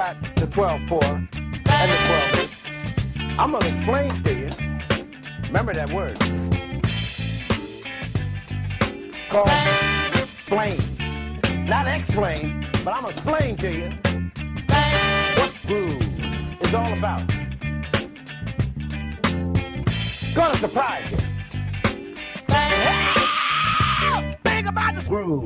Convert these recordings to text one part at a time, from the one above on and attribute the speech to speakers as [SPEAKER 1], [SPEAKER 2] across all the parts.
[SPEAKER 1] got the 12-4 and the 12 I'm going to explain to you. Remember that word. Called explain. Not explain, but I'm going to explain to you what groove is all about. Gonna surprise you. Think about the groove.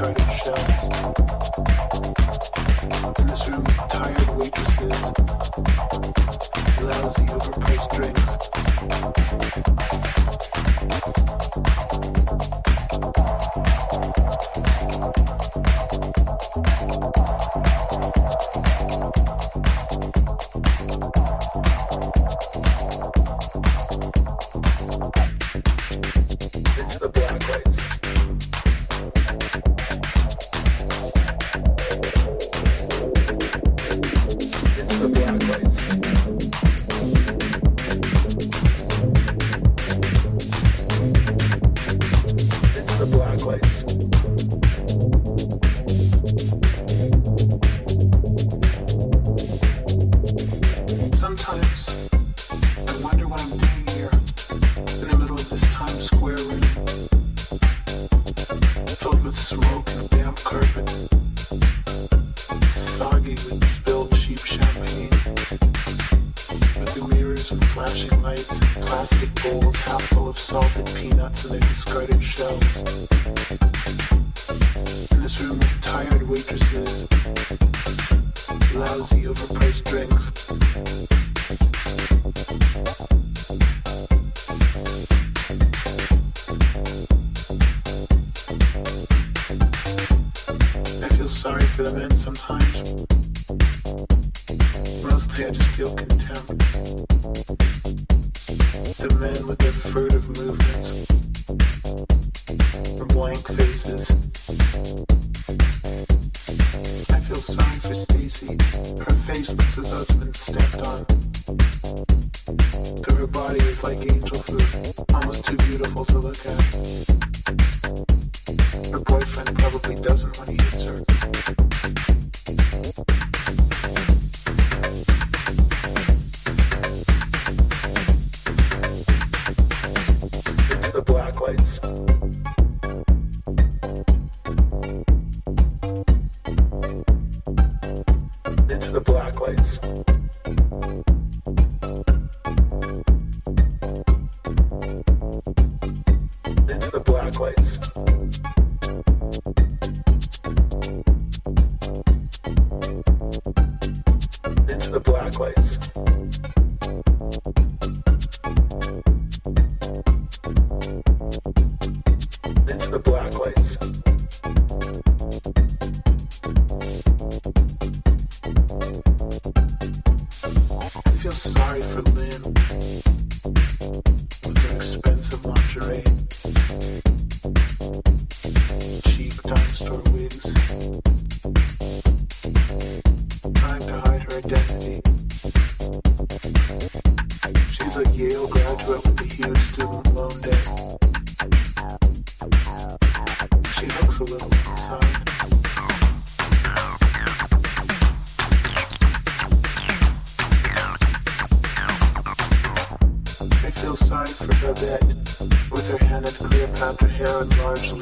[SPEAKER 2] contradictions largely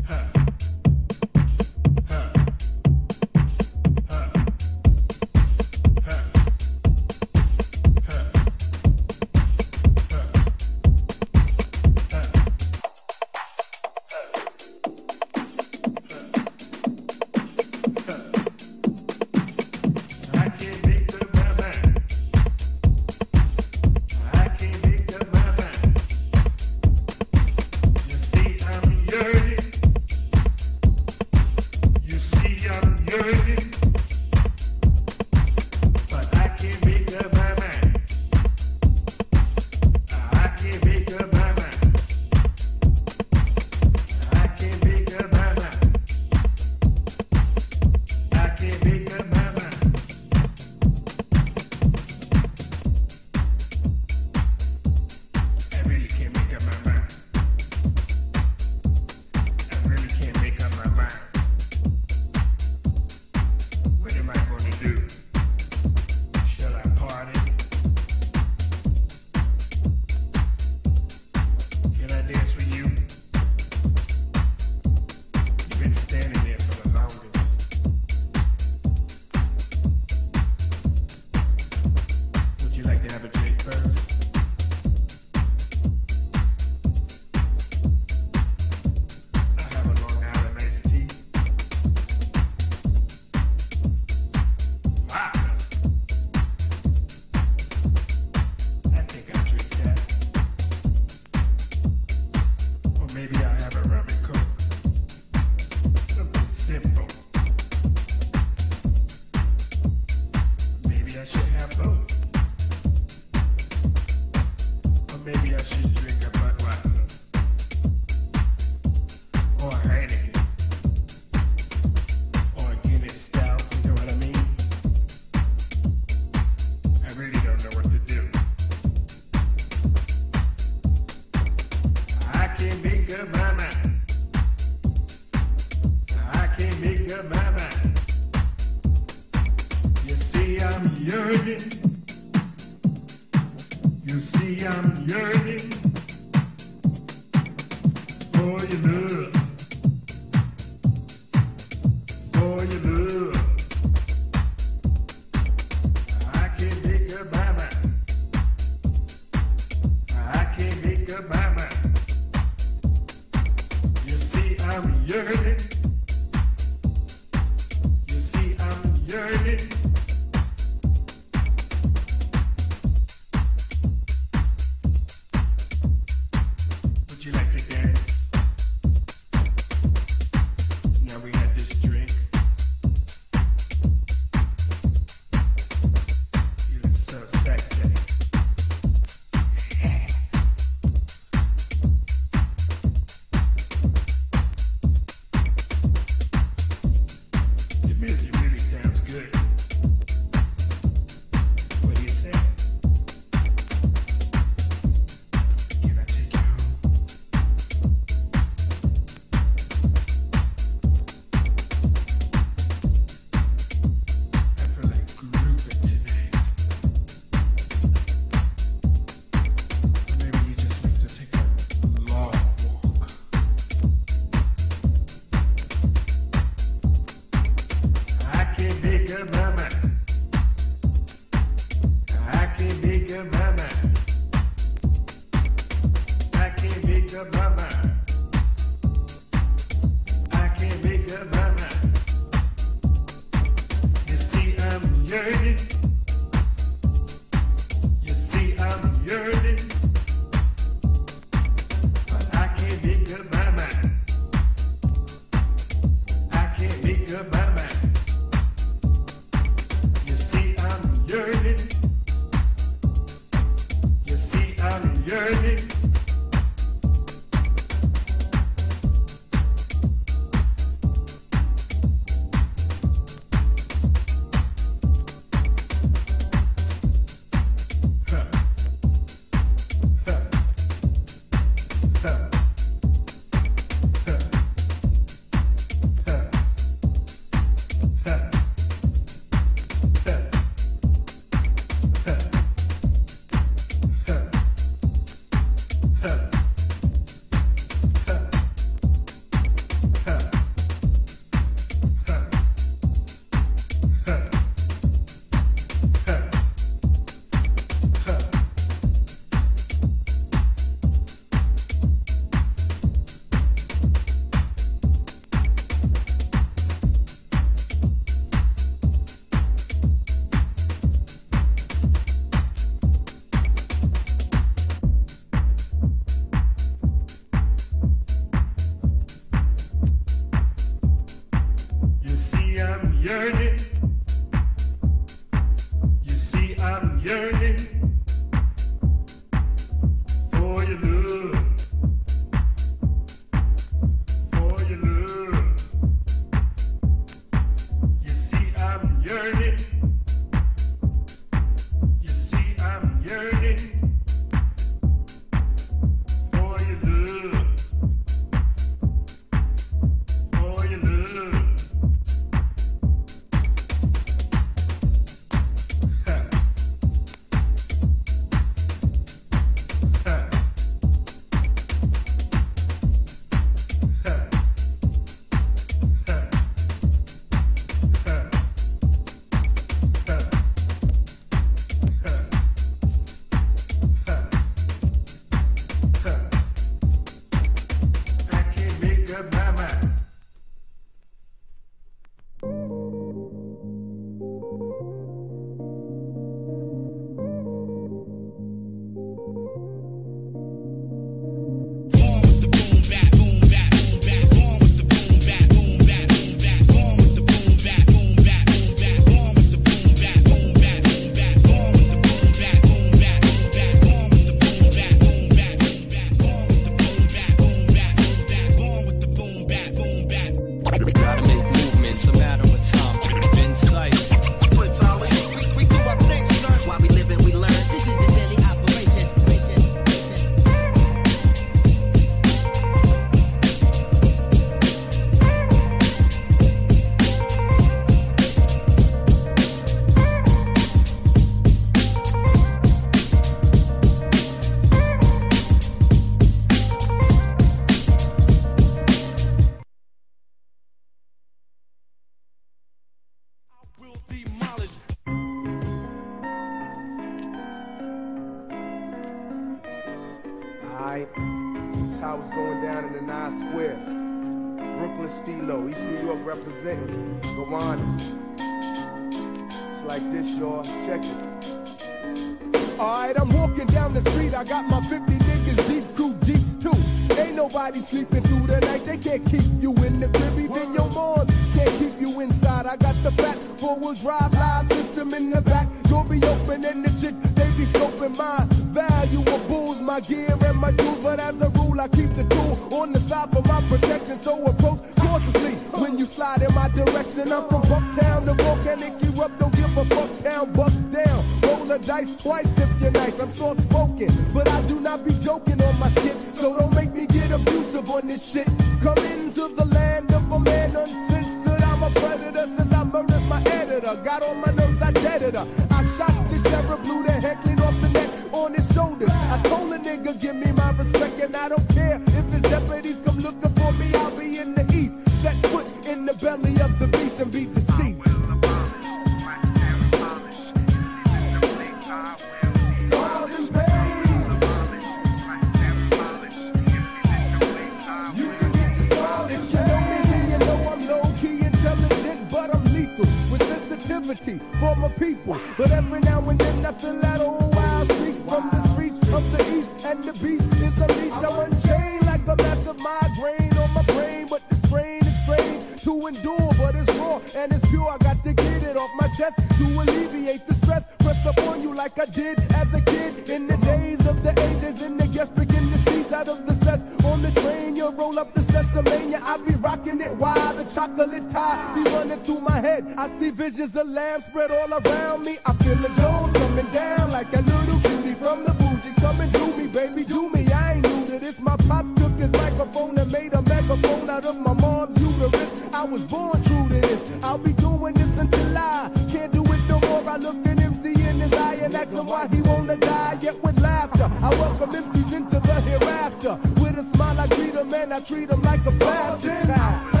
[SPEAKER 2] be running through my head. I
[SPEAKER 3] see visions of lambs spread all around me. I feel the Jones coming down like that little cutie from the Fugees coming to me, baby, do me. I ain't new to this. My pops took this microphone and made a megaphone out of my mom's uterus. I was born true to this. I'll be doing this until I can't do it no more. I look at MC in his eye and ask him why he wanna die. Yet with laughter, I welcome MCs into the hereafter. With a smile, I greet him and I treat him like a bastard.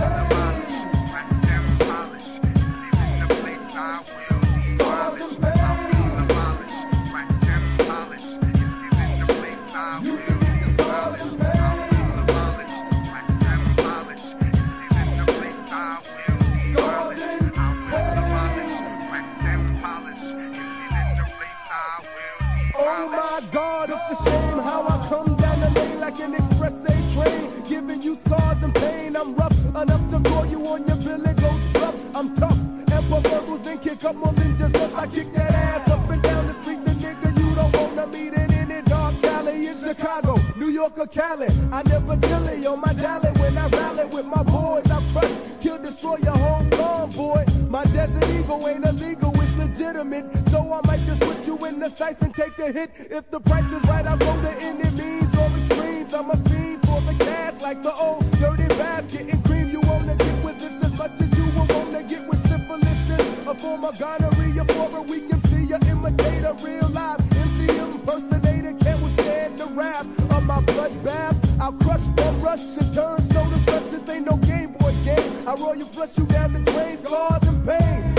[SPEAKER 3] That's a shame how I come down the lane like an expressway train, giving you scars and pain. I'm rough enough to call you on your belly, go to bluff. I'm tough and for verbals and kick up more than just us. I kick that ass up and down the street, the nigga you don't wanna meet in any dark alley in Chicago, New York or Cali. I never dilly on my dally when I rally with my boys. I crush, kill, destroy your home, convoy. My desert eagle ain't a legitimate. So I might just put you in the sights and take the hit. If the price is right, I'll go to means or extremes. I'm a fiend for the cash like the Ol' Dirty Bastard and cream. You wanna get with this as much as you will wanna get with syphilis. Is a form of gonorrhea for a weak MC, a real live MC impersonator. Can't withstand the rap of my bloodbath. I'll crush, the rush, and turn slow to swift. This ain't no Game Boy game. I roll you, flush you down the drain, scars and pain.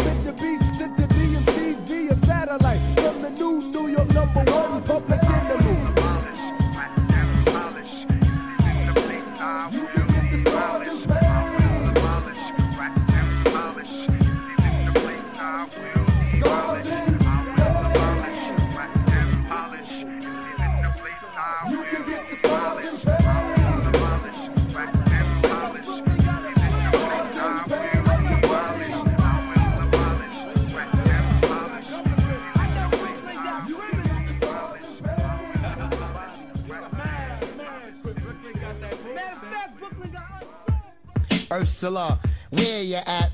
[SPEAKER 4] Ursula, where you at?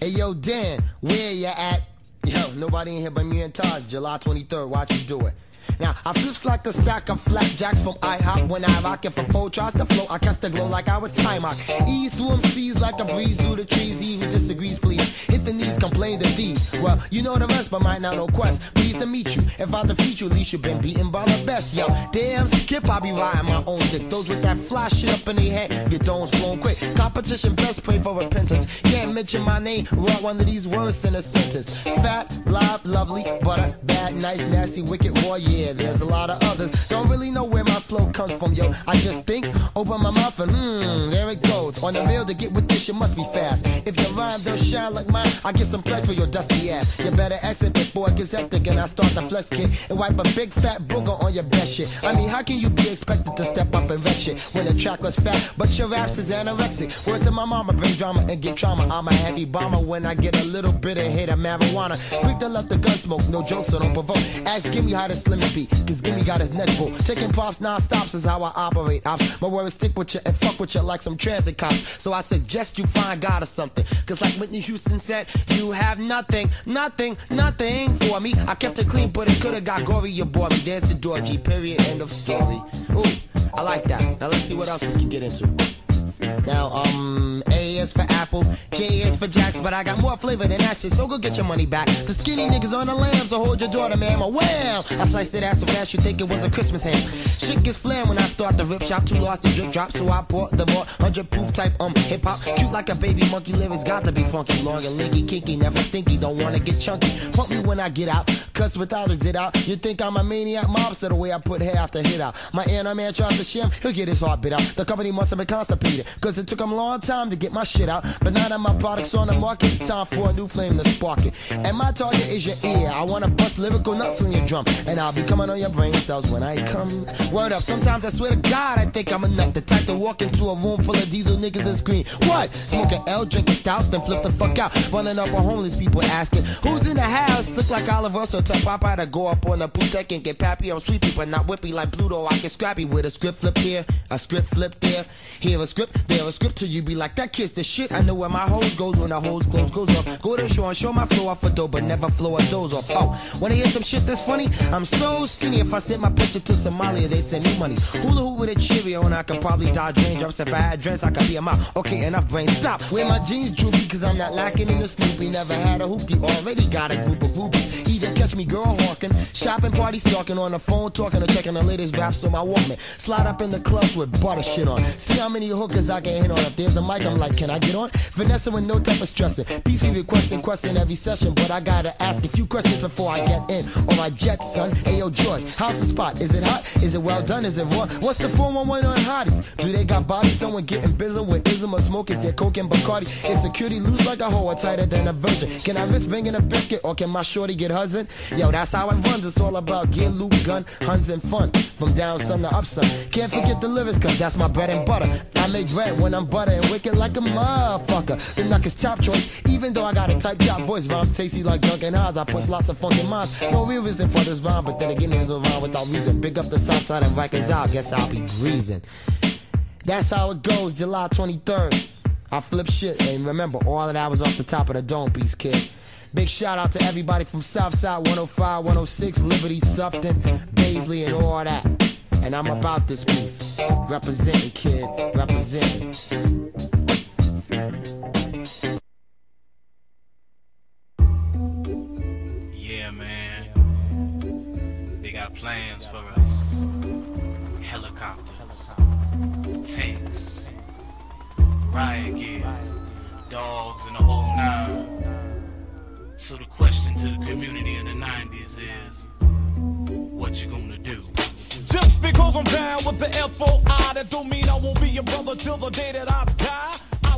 [SPEAKER 4] Hey yo, Dan, where you at? Yo, nobody in here but me and Todd. July 23rd, watch you do it. Now, I flips like a stack of flapjacks from IHOP. When I rock for four tries to flow, I cast the glow like I was time out. E through them like a breeze through the trees. He who disagrees, please. Hit the knees, complain the D's. Well, you know the rest, but might not know quest. Pleased to meet you. If I defeat you, at least you been beaten by the best. Yo, damn skip, I be riding my own dick. Those with that fly shit up in their head, get those flown quick. Competition best pray for repentance. Can't mention my name, write one of these words in a sentence. Fat, live, lovely, butter, bad, nice, nasty, wicked, raw, yeah. There's a lot of others. Don't really know where my flow comes from, yo. I just think, open my mouth and mmm, there it goes. On the rail to get with this, you must be fast. If your rhyme don't shine like mine, I get some pledge for your dusty ass. You better exit before it gets hectic and I start the flex kit and wipe a big fat booger on your best shit. I mean, how can you be expected to step up and wreck shit when the track was fat, but your raps is anorexic? Words to my mama, bring drama and get trauma. I'm a heavy bomber when I get a little bit of hit of marijuana. Quick to let the gun smoke, no jokes, so don't provoke. Ask Gimme how to slim it cause Gimme got his neck full. Taking props non-stops is how I operate. I'm, my words stick with you and fuck with you like some transit cops. So I suggest you find God or something. Cause like Whitney Houston said, you have nothing, nothing, nothing for me. I kept it clean, but it could've got gory. You bore me. There's the door, G. Period. End of story. Ooh, I like that. Now let's see what else we can get into. Now, um, is for Apple, J is for Jacks, but I got more flavor than that shit, so go get your money back. The skinny niggas on the lamb, so hold your daughter, man. My wham! I sliced that ass so fast you think it was a Christmas ham. Shit gets flam when I start the rip shop, too lost to drip drop, so I bought the more 100 proof type, um, hip hop. Cute like a baby monkey, lyrics got to be funky, long and linky, kinky, never stinky, don't wanna get chunky. Pump me when I get out, cause without a get out, you think I'm a maniac mobster the way I put hit after hit out. My inner man tries to shim, he'll get his heart bit out. The company must have been constipated, cause it took him a long time to get my shit out. But now that my product's on the market, it's time for a new flame to spark it. And my target is your ear. I wanna bust lyrical nuts on your drum. And I'll be coming on your brain cells when I come. Word up, sometimes I swear to God, I think I'm a nut. The type to walk into a room full of diesel niggas and scream, What? Smoking L, drinking stout, then flip the fuck out. Running up on homeless people asking, Who's in the house? Look like Oliver Russell, tell Popeye to go up on the poop deck and get pappy. I'm sweepy, but not whippy like Pluto. I get scrappy with a script flip here, a script flip there. Here a script, there a script till you be like, That kid's the shit. I know where my hose goes when the hose close goes off. Go to the show and show my flow off a dough, but never flow a doze off. Oh, wanna hear some shit that's funny? I'm so skinny. If I send my picture to Somalia, they send me money. Hula hoop with a Cheerio, and I could probably dodge raindrops. If I had dress, I could be a mouth. Okay, enough brain. Stop. Wear my jeans droopy, cause I'm not lacking in the Snoopy. Never had a hoopty, already got a group of groupies. Either catch me girl hawking, shopping, party stalking, on the phone talking or checking the latest raps on my Walkman. Slide up in the clubs with butter shit on. See how many hookers I can hit on. If there's a mic, I'm like, can I get on? Vanessa with no type of stressing. Peace we requesting, question every session, but I gotta ask a few questions before I get in. On my jet, son. Ayo, George, how's the spot? Is it hot? Is it well done? Is it raw? What's the 411 on hotties? Do they got bodies? Someone getting busy with ism or smoke? Is there coke and Bacardi? Is security loose like a hoe or tighter than a virgin? Can I risk bringing a biscuit or can my shorty get huzzing? Yo, that's how it runs. It's all about gear, loot, gun, huns, and fun. From down sun to up sun. Can't forget the lyrics, cause that's my bread and butter. I make bread when I'm butter and wicked like a motherfucker. The knuck is top choice, even though I got a type top voice. Rhyme tasty like Duncan Hines. I push lots of funk in minds. No real reason for this rhyme, but then again, there's a rhyme without reason. Big up the south side and Rikers out. Guess I'll be breezing. That's how it goes, July 23rd. I flip shit, and remember, all of that was off the top of the dome piece, kid. Big shout out to everybody from Southside 105, 106, Liberty, Sutphin, Baisley, and all that. And I'm about this piece. Representing, kid, representing.
[SPEAKER 5] Yeah, man. They got plans for us. Helicopters, tanks, riot gear, dogs, and the whole nine. So the question to the community in the 90s is, what you gonna do?
[SPEAKER 2] Just because I'm down with the F-O-I, that don't mean I won't be your brother till the day that I die.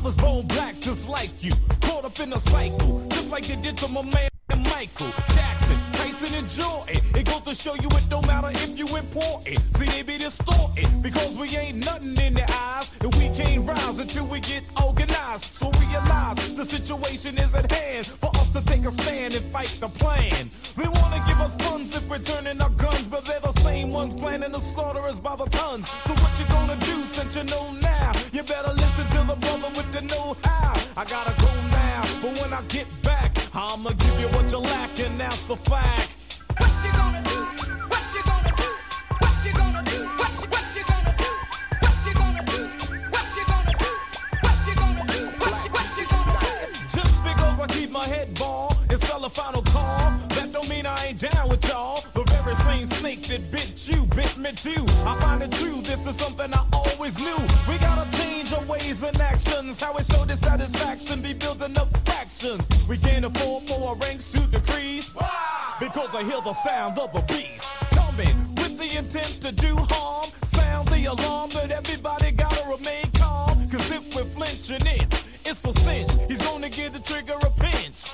[SPEAKER 2] Was born black just like you, caught up in a cycle, just like they did to my man Michael Jackson, Tyson and Jordan. It goes to show you it don't matter if you important. See, they be distorted because we ain't nothing in their eyes, and we can't rise until we get organized. So realize the situation is at hand for us to take a stand and fight the plan. They wanna give us funds if we're turning our guns, but they're the same ones planning to slaughter us by the tons. So what you gonna do since you know now? You better listen to the brother with the know-how. I gotta go now, but when I get back, I'ma give you what you lack, and that's a fact.
[SPEAKER 6] What you gonna do? What you gonna do? What you gonna do? What you, what you gonna do? What you gonna do? What you gonna do? What you gonna do? What you, what you gonna do?
[SPEAKER 2] Just because I keep my head ball and sell a final call, me too. I find it true, this is something I always knew. We gotta change our ways and actions. How we show dissatisfaction, be building up fractions. We can't afford for our ranks to decrease. Because I hear the sound of a beast coming with the intent to do harm. Sound the alarm, but everybody gotta remain calm. Cause if we're flinching it, it's a cinch. He's gonna give the trigger a pinch.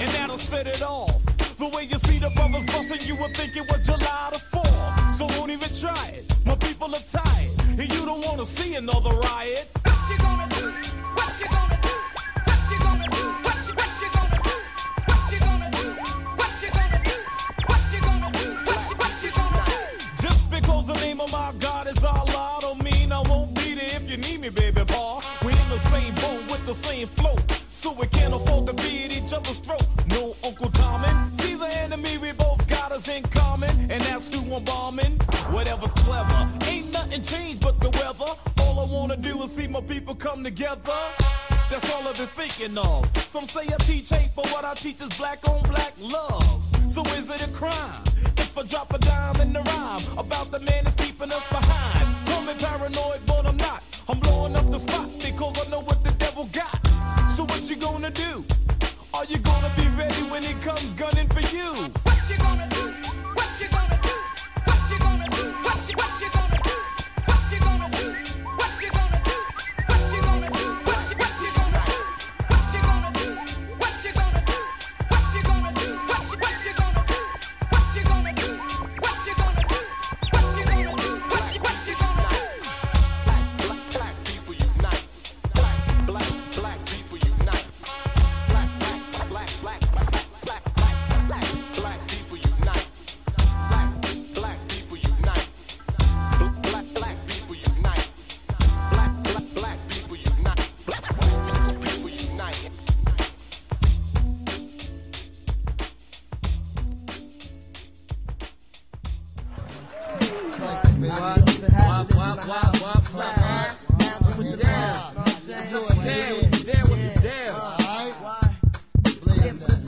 [SPEAKER 2] And that'll set it off. The way you see the brothers busting, you would think it was July wanna see another riot.
[SPEAKER 6] What you gonna do? What you gonna do? What you gonna do? What you, what you gonna do? What you gonna do? What you gonna do? What you gonna do? What you, what you gonna do?
[SPEAKER 2] Just because the name of my God is Allah don't mean I won't be there if you need me, baby boy. We're in the same boat with the same float. Come together. That's all I've been thinking of. Some say I teach hate, but what I teach is black on black love. So is it a crime if I drop a dime in the rhyme about the man that's keeping us behind? Call me paranoid, but I'm not. I'm blowing up the spot because I know what the devil got. So what you gonna do? Are you gonna be ready when it comes gunning Now you
[SPEAKER 1] with the bell. So a dare was a dare
[SPEAKER 7] was a dare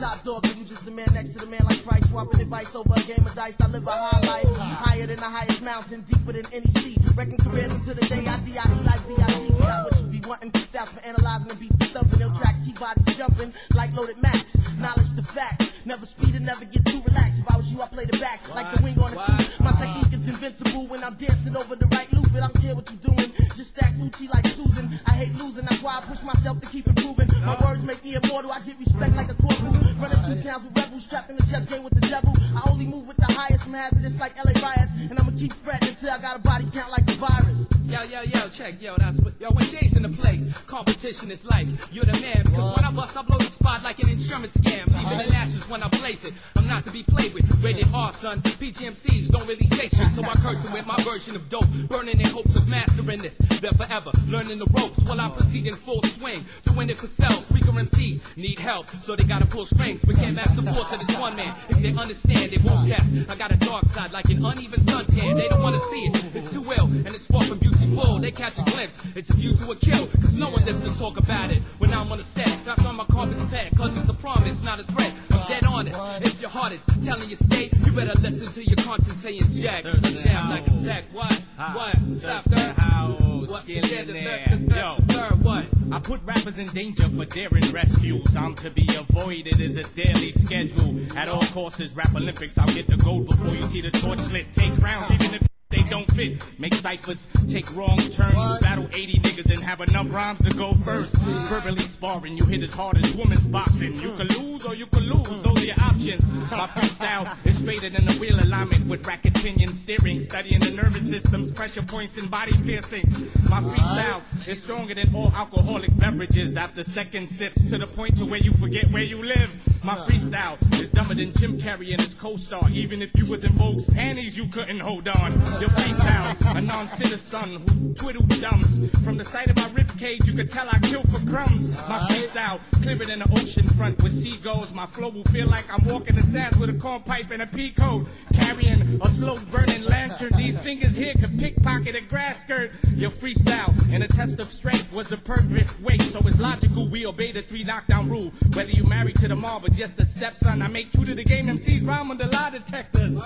[SPEAKER 7] top dog, you just the man next to the man like Christ, swapping advice over a game of dice. I live a high life, higher than the highest mountain, deeper than any sea. Wrecking careers until the day I die, like B.I.G. Got what you be wanting, stats for analyzing the beats, thumping, No tracks, keep bodies jumping like loaded max. Knowledge the facts, never speed and never get too relaxed. If I was you, I play the back like the wing on a coupe. My technique is invincible when I'm dancing over the right and I don't care what you're doing. Just stack Gucci like Susan. I hate losing, that's why I push myself to keep improving. My words make me immortal. I get respect like a corporal. Running through towns with rebels trapped in the chess game with the devil. I only move with the highest, I'm hazardous like LA riots, and I'ma keep spreading until I got a body count like the virus.
[SPEAKER 8] Yo, yo, yo, check, yo, that's what, yo, when Jay's in the place, competition is like, you're the man, because when I bust, I blow the spot like an instrument scam, leaving the ashes when I place it, I'm not to be played with, rated R, son, PGMCs don't really say shit, so I curse with my version of dope, burning in hopes of mastering this, they're forever, learning the ropes, while I proceed in full swing, to win it for self, weaker MCs need help, so they gotta pull strings, but can't master the force of this one man, if they understand, they won't test, I got a dark side like an uneven suntan, they don't wanna see it, it's too ill, and it's far from beautiful, they catch a glimpse, it's a view to a kill, cause no one lives to talk about it, when I'm on the set, that's why my carpet's pet, cause it's a promise, not a threat, I'm dead honest, if your heart is telling you stay, you better listen to your conscience saying jack, jam like a tech, what, what, stop that,
[SPEAKER 9] House,
[SPEAKER 8] What's third, the
[SPEAKER 9] Yo.
[SPEAKER 8] the third, what?
[SPEAKER 9] I put rappers in danger for daring rescues. I'm to be avoided as a daily schedule. At all courses, rap Olympics, I'll get the gold before you see the torch lit. Take rounds, even if they don't fit. Make ciphers, take wrong turns. Battle 80 niggas and have enough rhymes to go first. Verbally sparring, you hit as hard as women's boxing. You can lose or you can lose, those are your options. My freestyle is straighter than the wheel alignment with racket pinion steering. Studying the nervous systems, pressure points, and body piercings. My freestyle is stronger than all alcoholic beverages. After second sips, to the point to where you forget where you live. My freestyle is dumber than Jim Carrey and his co-star. Even if you was in Vogue's panties, you couldn't hold on. Your freestyle, a non-citizen who twiddled thumbs. From the sight of my ribcage, you could tell I kill for crumbs. My freestyle, clearer than the ocean front with seagulls. My flow will feel like I'm walking the sands with a corn pipe and a pea coat. Carrying a slow burning lantern. These fingers here could pickpocket a grass skirt. Your freestyle and a test of strength was the perfect weight. So it's logical we obey the three knockdown rule. Whether you married to the mob or just a stepson, I make true to the game. MCs rhyme on the lie detectors.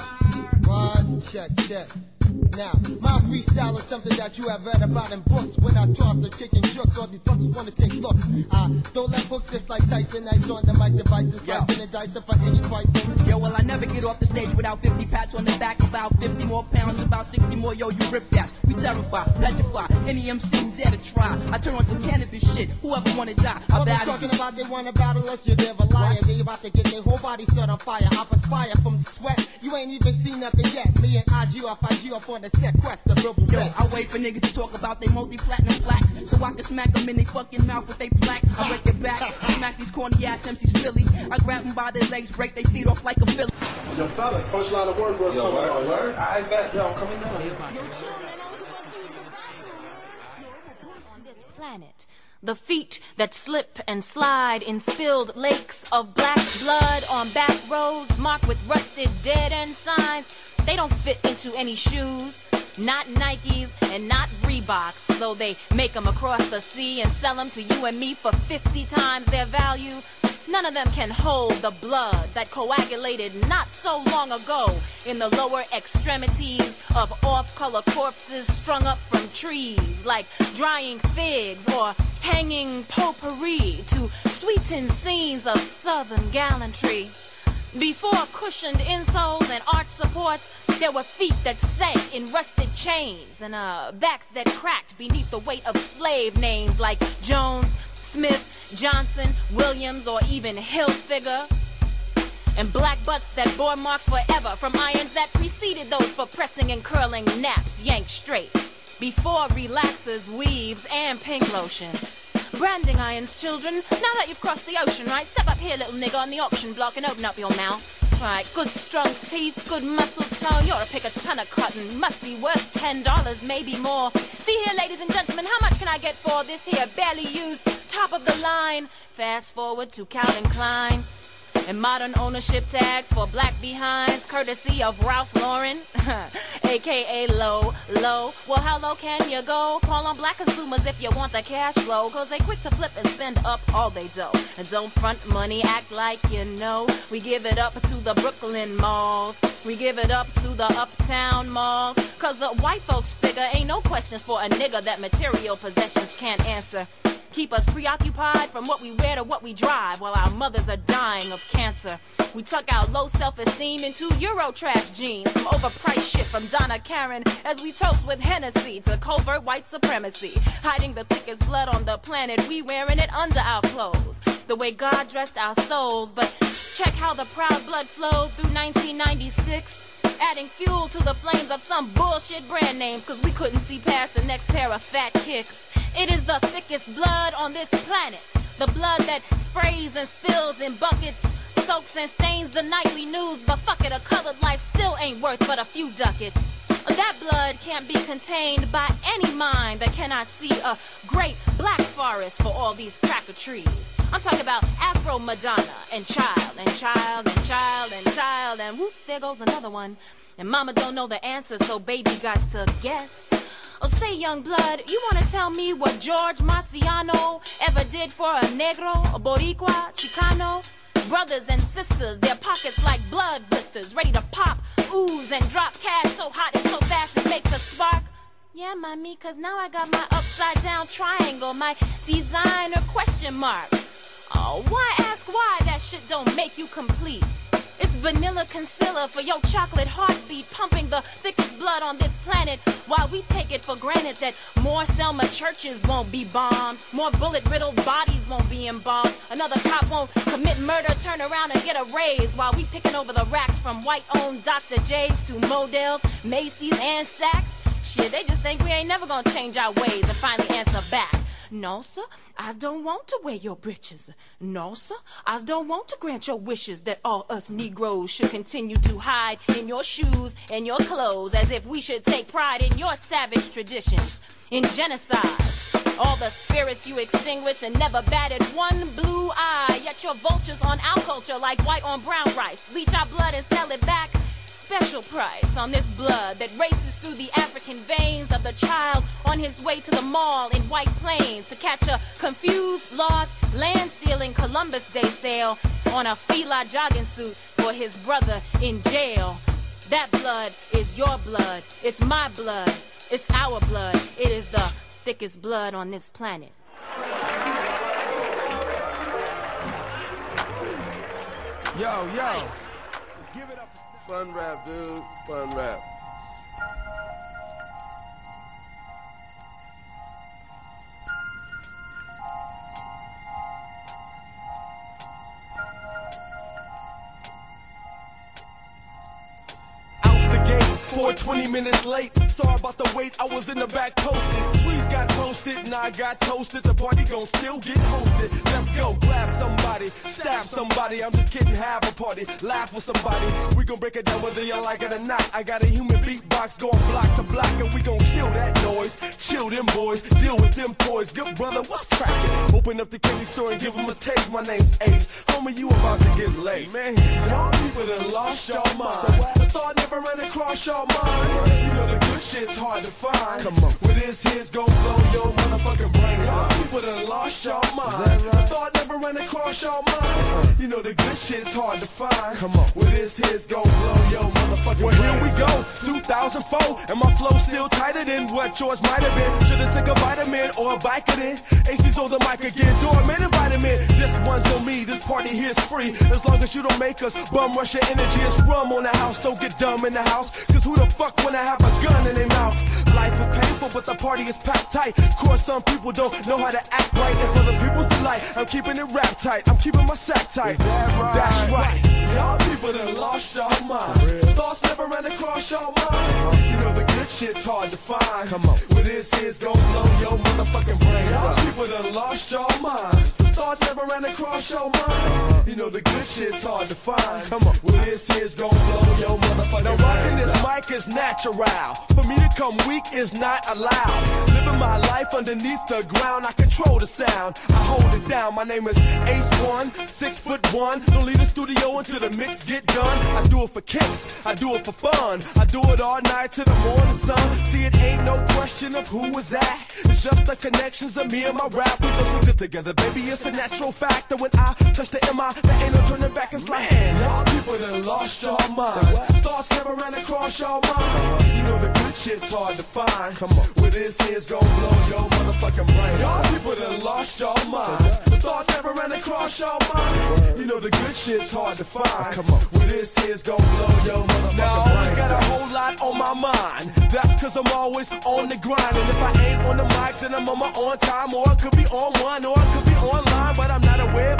[SPEAKER 4] What? Check, check. Now, my freestyle is something that you have read about in books. When I talk to chicken jokes, all these fuckers wanna take looks. I don't let books just like Tyson. Nice on the mic devices, slicing and dicing for any pricing.
[SPEAKER 10] Yo, well, I never get off the stage without 50 pats on the back, about 50 more pounds, about 60 more. Yo, you rip that. We terrify, petrify any MC who dare to try. I turn on some cannabis shit. Whoever wanna die, I battle
[SPEAKER 4] talking
[SPEAKER 10] you.
[SPEAKER 4] about they wanna battle us, you're never liar. They about to get their whole body set on fire. I perspire from the sweat. You ain't even seen nothing yet. Me and IG off IG off on the set quest, the verbal
[SPEAKER 10] Yo,
[SPEAKER 4] vet.
[SPEAKER 10] I wait for niggas to talk about they multi-platinum plaque, so I can smack them in their fucking mouth with they plaque. I break their back, smack these corny ass MCs Philly. I grab them by their legs, break their feet off like a Philly.
[SPEAKER 11] Yo, fellas, punchline of word, word,
[SPEAKER 12] Yo,
[SPEAKER 11] coming
[SPEAKER 12] word,
[SPEAKER 11] on,
[SPEAKER 12] word. I bet. Yo, I'm coming down.
[SPEAKER 13] this planet. The feet that slip and slide in spilled lakes of black blood on back roads marked with rusted dead end signs. They don't fit into any shoes. Not Nikes and not Reeboks, though they make them across the sea and sell them to you and me for 50 times their value. None of them can hold the blood that coagulated not so long ago in the lower extremities of off color corpses strung up from trees, like drying figs or hanging potpourri to sweeten scenes of southern gallantry. Before cushioned insoles and arch supports, there were feet that sank in rusted chains and uh, backs that cracked beneath the weight of slave names like Jones, Smith, Johnson, Williams, or even Hilfiger. And black butts that bore marks forever from irons that preceded those for pressing and curling naps yanked straight. Before relaxers, weaves, and pink lotion. Branding irons, children. Now that you've crossed the ocean, right? Step up here, little nigga, on the auction block and open up your mouth. Right, good strong teeth, good muscle tone. You ought to pick a ton of cotton. Must be worth ten dollars, maybe more. See here, ladies and gentlemen, how much can I get for this here barely used, top of the line? Fast forward to Calvin Klein. And modern ownership tags for black behinds, courtesy of Ralph Lauren, aka Low Low. Well, how low can you go? Call on black consumers if you want the cash flow, cause they quick to flip and spend up all they dough. And don't front money, act like you know. We give it up to the Brooklyn malls, we give it up to the uptown malls, cause the white folks figure ain't no questions for a nigga that material possessions can't answer. Keep us preoccupied from what we wear to what we drive while our mothers are dying of cancer. We tuck our low self esteem into Euro trash jeans, some overpriced shit from Donna Karan as we toast with Hennessy to covert white supremacy. Hiding the thickest blood on the planet, we wearing it under our clothes. The way God dressed our souls, but check how the proud blood flowed through 1996. Adding fuel to the flames of some bullshit brand names, cause we couldn't see past the next pair of fat kicks. It is the thickest blood on this planet. The blood that sprays and spills in buckets, soaks and stains the nightly news. But fuck it, a colored life still ain't worth but a few ducats. That blood can't be contained by any mind that cannot see a great black forest for all these cracker trees. I'm talking about Afro Madonna and child and child and child and child and whoops, there goes another one. And mama don't know the answer, so baby got to guess. Oh, say, young blood, you wanna tell me what George Marciano ever did for a negro, a boricua, chicano? Brothers and sisters, their pockets like blood blisters, ready to pop, ooze, and drop cash so hot and so fast it makes a spark. Yeah, mommy, cause now I got my upside down triangle, my designer question mark. Oh, why ask why that shit don't make you complete? Vanilla concealer for your chocolate heartbeat, pumping the thickest blood on this planet. While we take it for granted that more Selma churches won't be bombed, more bullet riddled bodies won't be embalmed, another cop won't commit murder, turn around and get a raise. While we picking over the racks from white owned Dr. Jay's to Models, Macy's, and Saks. Shit, they just think we ain't never gonna change our ways and finally answer back. No, sir, I don't want to wear your breeches. No, sir, I don't want to grant your wishes that all us Negroes should continue to hide in your shoes and your clothes as if we should take pride in your savage traditions, in genocide. All the spirits you extinguished and never batted one blue eye. Yet you're vultures on our culture like white on brown rice. Leach our blood and sell it back special price on this blood that races through the African veins of the child on his way to the mall in White Plains to catch a confused, lost, land stealing Columbus Day sale on a Fila jogging suit for his brother in jail. That blood is your blood. It's my blood. It's our blood. It is the thickest blood on this planet.
[SPEAKER 2] Yo, yo.
[SPEAKER 14] Fun rap, dude. Fun rap.
[SPEAKER 15] 420 minutes late. Sorry about the wait, I was in the back posted. Trees got roasted, and I got toasted. The party gon' still get hosted. Let's go, grab somebody, stab somebody. I'm just kidding, have a party, laugh with somebody. We gon' break it down whether you like it or not. I got a human beatbox going block to block, and we gon' kill that noise. Chill them boys, deal with them toys. Good brother, what's crackin'? Open up the candy store and give them a taste. My name's Ace. Homie, you about to get laced. Man, y'all people done lost your mind. So The thought never ran across your mind. You know the good shit's hard to find. Come on. Well, this here's gon' blow your motherfucking brains out. People done lost your mind. The thought never ran across your mind. Uh-huh. You know the good shit's hard to find. Come on. Well, this here's gon' blow your motherfucking Well, here we go. 2004, and my flow still tighter than what yours might have been. Should've took a vitamin or a Vicodin. AC's on the mic again. Dormant and vitamin. This one's on me. This party here's free. As long as you don't make us bum rush your energy. It's rum on the house. Don't get dumb in the house. Cause who the fuck wanna have a gun in their mouth? Life is painful, but the party is packed tight. Of course, some people don't know how to act right. And for the people's delight, I'm keeping it wrap tight. I'm keeping my sack tight. That right? That's right. Y'all people done lost your mind. Thoughts never ran across your mind. You know the good shit's hard to find. Come on. Well, this is gon' blow your motherfucking brains Y'all people done lost your minds. Thoughts never ran across your mind. You know the good shit's hard to find. Come on. Well, this here's gon' blow your motherfucking Now rocking this mic is natural. For me to come weak is not allowed. Living my life underneath the ground, I control the sound. I hold it down. My name is Ace One, six foot one. Don't leave the studio until the mix get done. I do it for kicks, I do it for fun. I do it all night till the morning sun. See, it ain't no question of who was that. It's just the connections of me and my rap. We go so good together, baby. It's a natural fact that when I touch the MI, there ain't no turning back. It's like, y'all people done lost your mind. Thoughts never ran across your mind. You know the good shit's hard to find. Come on. Well, this here's gon' blow your motherfucking brain. Y'all people done lost your mind. Thoughts never ran across your mind. You know the good shit's hard to find. Come on. Well, this here's gon' blow your motherfucking now, I always got a whole lot on my mind. That's cause I'm always on the grind. And if I ain't on the mic, then I'm on my own time. Or I could be on one, or I could be online, but I'm not aware.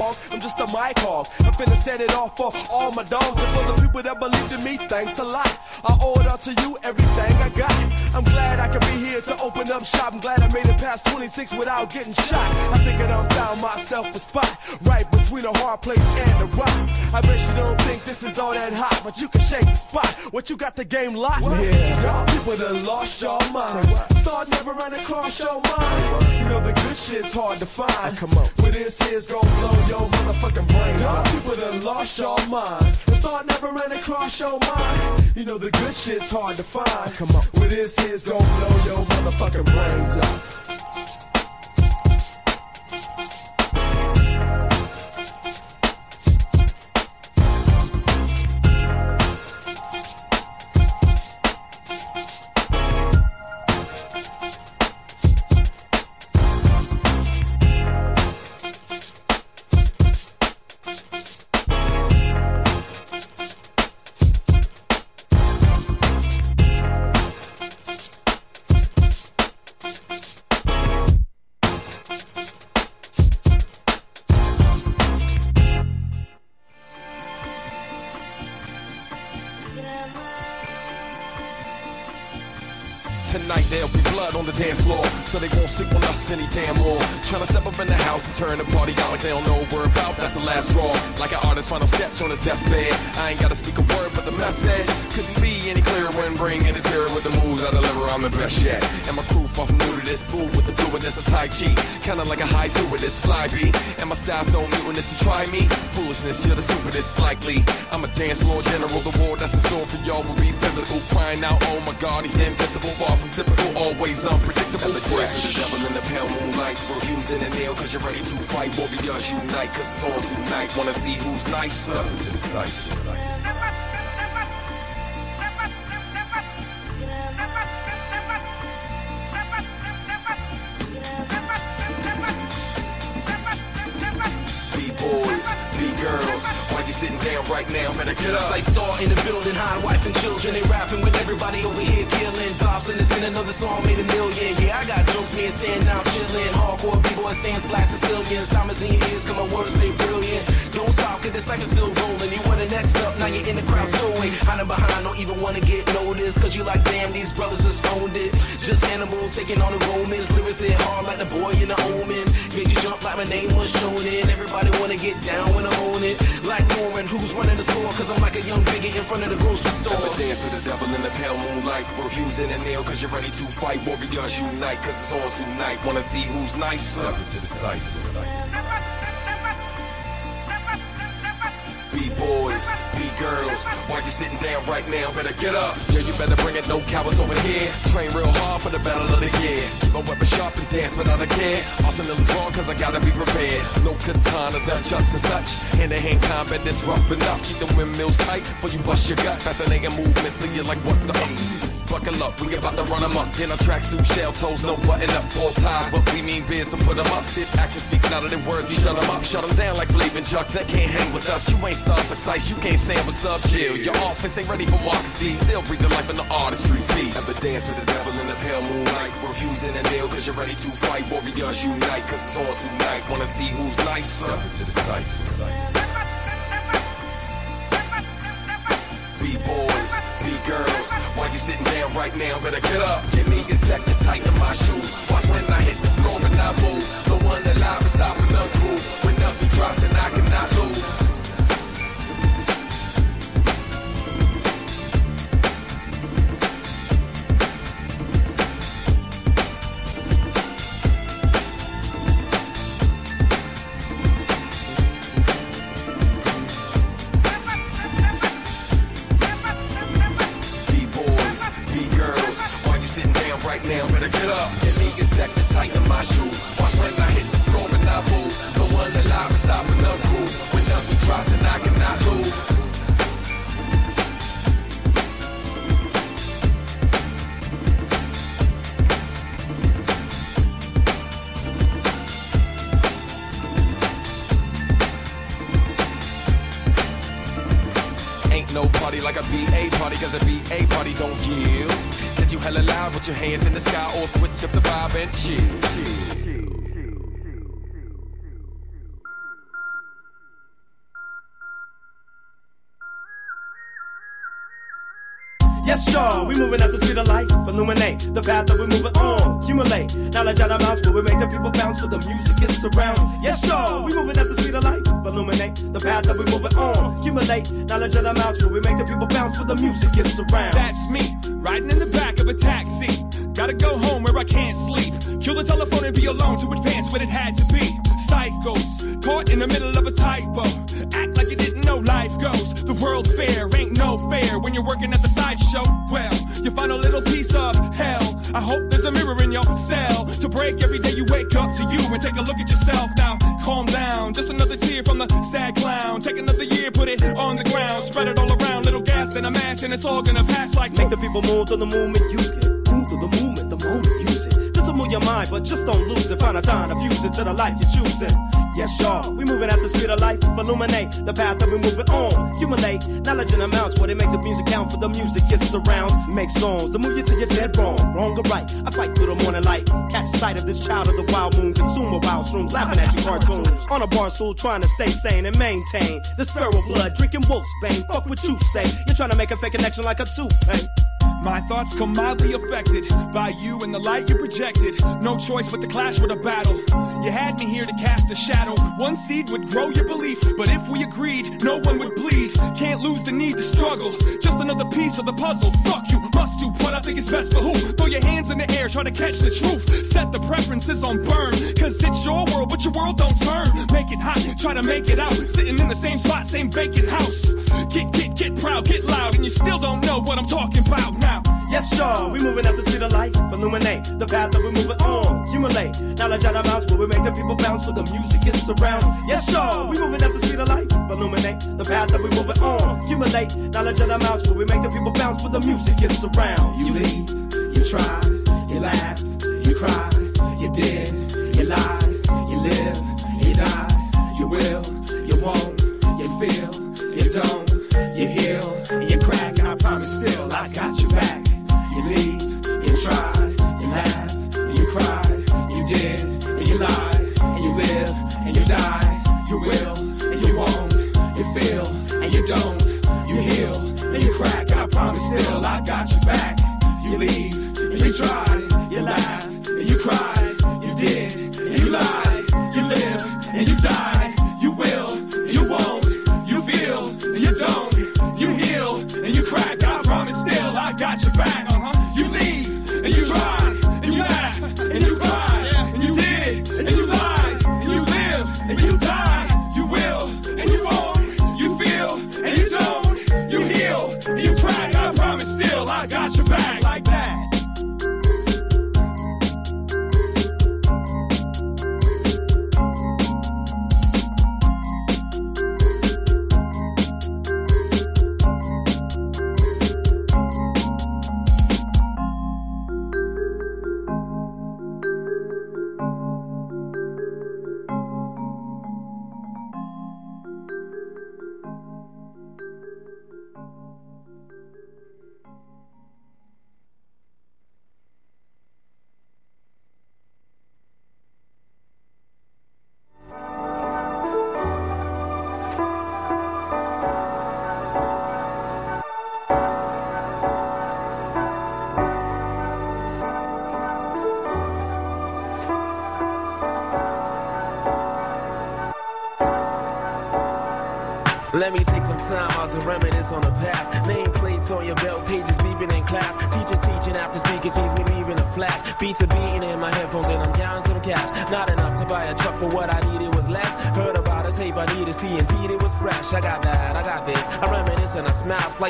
[SPEAKER 15] I'm just a mic hog. I'm finna set it off for all my dogs and for the people that believed in me. Thanks a lot. I owe it all to you, everything I got. I'm glad I could be here to open up shop. I'm glad I made it past 26 without getting shot. I think I done found myself a spot right between a hard place and a rock. I bet you don't think this is all that hot, but you can shake the spot. What you got the game locked? Yeah, y'all people done lost your mind. Thought never ran across your mind. You know the good shit's hard to find. Come on, but this here's gonna blow your motherfucking brains out. People done lost your mind. The thought never ran across your mind. You know the good shit's hard to find. Come on, but this here's gonna blow your motherfucking brains out.
[SPEAKER 16] Nicer? To the sight. B-boys, B-girls, why you sitting down right now? Better get up.
[SPEAKER 17] Like star in the building, high wife and children. They rapping with everybody over here killing. Dobson is in another song, made a million. Yeah, I got jokes, me and stand out chilling. Hardcore b-boy stands blast Sicilians. Diamonds in your ears, come my words stay brilliant. Don't stop, this life is still rolling. You were the next up, now you're in the crowd stowing. Hiding behind, don't even wanna get noticed. Cause you like, damn, these brothers just stoned it. Just Hannibal taking on the Romans. Lyrics hit hard like the boy in the omen. Made you jump like my name was shown in. Everybody wanna get down when I'm on it. Like Norman, who's running the store? Cause I'm like a young biggie in front of the grocery store.
[SPEAKER 16] Ever dance with the devil in the pale moonlight? Refusing a nail cause you're ready to fight. Warriors unite cause it's on tonight. Wanna see who's nicer? Step into the sight. B-boys, B-girls, why you sitting down right now? Better get up. Yeah, you better bring it, no cowards over here. Train real hard for the battle of the year. Keep my weapon sharp and dance without a care. Arsenal is wrong cause I gotta be prepared. No katanas, nunchucks and such. Hand-to-hand combat that's rough enough. Keep the windmills tight for you bust your gut. Fascinating movements, leave you like what the Buckle up, we about to run 'em up. In a tracksuit, shell toes, no button up, all ties. But we mean biz, so put 'em up. Actions speak louder than words, we shut 'em up. Shut 'em down like Flavin' Chuck, that can't hang with us. You ain't stars precise, you can't stand with sub chill. Your offense ain't ready for Marcus D. Still breathe the life in the artistry, peace. Ever dance with the devil in the pale moonlight? Refusing a nail cause you're ready to fight. Warriors unite cause it's on tonight. Wanna see who's nicer? To the sight. B-boys, B-girls, why you sitting down right now? Better get up, give me a second, tighten my shoes. Watch when I hit the floor and I move. The one alive is stopping the groove. When he drops and I cannot lose.
[SPEAKER 18] Alone to advance what it had to be. Psychos, caught in the middle of a typo. Act like you didn't know life goes. The world fair ain't no fair when you're working at the sideshow. Well, you find a little piece of hell. I hope there's a mirror in your cell to break every day you wake up to you and take a look at yourself. Now, calm down. Just another tear from the sad clown. Take another year, put it on the ground, spread it all around. Little gas in a match, and it's all gonna pass like
[SPEAKER 19] Make the people move to the movement you mind, but just don't lose it. Find a time to fuse it to the life you're choosing. Yes, y'all, we moving at the speed of life. Illuminate the path that we're moving on. Accumulate knowledge in amounts where they make the music count for the music gets around. Make songs to move you to your dead wrong. Wrong or right, I fight through the morning light. Catch sight of this child of the wild moon. Consume a wild shrooms, laughing at you cartoons. On a bar stool, trying to stay sane and maintain this feral blood. Drinking wolf's bane. Fuck what you say. You're trying to make a fake connection like a toupee.
[SPEAKER 18] My thoughts come mildly affected by you and the light you projected. No choice but to clash with a battle. You had me here to cast a shadow. One seed would grow your belief, but if we agreed, no one would bleed. Can't lose the need to struggle. Just another piece of the puzzle. Fuck you, must do what I think is best for who. Throw your hands in the air, try to catch the truth. Set the preferences on burn, cause it's your world, but your world don't turn. Make it hot, try to make it out. Sitting in the same spot, same vacant house. Get, get, get proud, get loud, and you still don't know what I'm talking about now.
[SPEAKER 19] Yes, y'all, we moving at the speed of light. Illuminate the path that we're moving on. Accumulate knowledge out of mouths where we make the people bounce for the music gets around. Yes, y'all, we moving at the speed of light. Illuminate the path that we're moving on. Accumulate knowledge out of mouths where we make the people bounce for the music gets around. You leave, you try, you laugh, you cry, you did, you lie, you live, you die, you will, you won't, you feel, you don't, don't, you heal, and you crack, and I promise still I got your back. You leave, and you try, you laugh, and you cry, you did, and you lie, you live, and you die,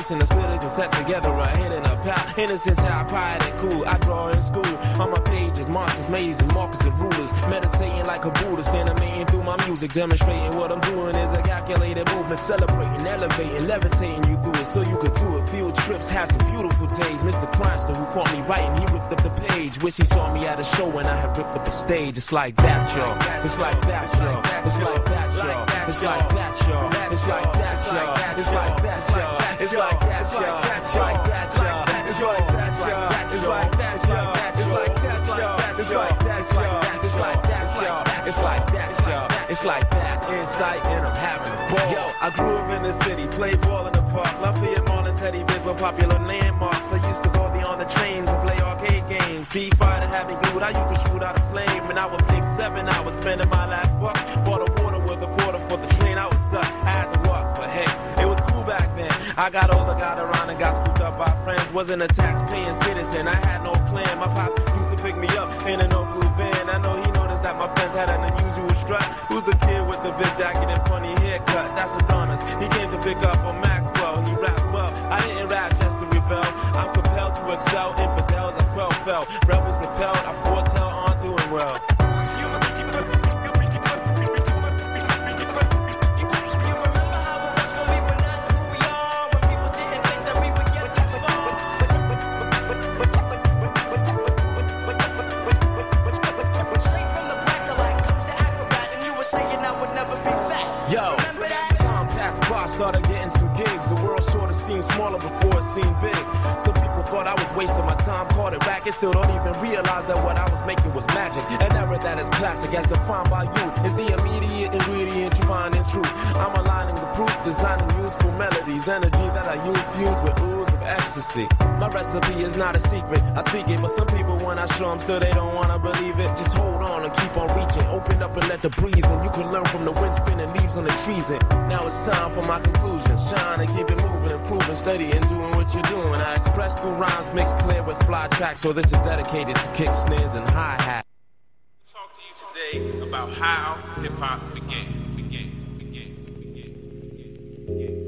[SPEAKER 17] smile, splicing the split of cassette together, right hit in a pal. Innocent child, quiet and cool. I draw in school. On my pages, monsters, mazes, markers of rulers. Meditating like a through my music, demonstrating what I'm doing is a calculated movement, celebrating, elevating, levitating you through it so you could do it. Field trips, had some beautiful days. Mr. Cranston, who caught me writing, he ripped up the page. Wish he saw me at a show when I had ripped up a stage. It's like that, y'all. It's like that, y'all. It's like that, y'all. It's like that, y'all. It's like that, y'all. It's like that, y'all. It's like that, y'all. It's like that, y'all. It's like that, y'all. It's like that, y'all. It's like that, y'all. It's like that, y'all. It's like that, y'all. It's like that,
[SPEAKER 20] insight, and I'm having a ball.
[SPEAKER 17] Yo, I grew up in the city, played ball in the park. Lafayette Mall and Teddy Bears were popular landmarks. I used to go there on the trains and play arcade games. G5 to have me glued, I used to shoot out a flame. And I would pick seven hours spending my last buck. Bought a water with a quarter for the train, I was stuck. I had to walk, but hey, it was cool back then. I got older, got around, and got scooped up by friends. Wasn't a tax paying citizen, I had no plan. My pops pick me up in an old blue van. I know he noticed that my friends had an unusual strut. Who's the kid with the big jacket and funny haircut? That's Adonis. He came to pick up on Maxwell. He rapped well. I didn't rap just to rebel. I'm compelled to excel. Infidels, I quell fell. Rebels seemed before it seemed big. Some people thought I was wasting my time, caught it back, and Still don't even realize that what I was making was magic. An era that is classic, as defined by you, is the immediate ingredient you find in truth. I'm aligning the proof, designing useful melodies, energy that I use fused with of ecstasy. My recipe is not a secret. I speak it, but some people when I show them still they don't wanna believe it. Just hold on and keep on reaching. Open up and let the breeze in. You can learn from the wind spinning leaves on the trees. And now it's time for my conclusion. Shine and keep it moving, improving, steady and doing what you're doing. I express through rhymes mixed clear with fly tracks. So this is dedicated to kick snares and hi hat.
[SPEAKER 21] Talk to you today about how hip hop began. began. I like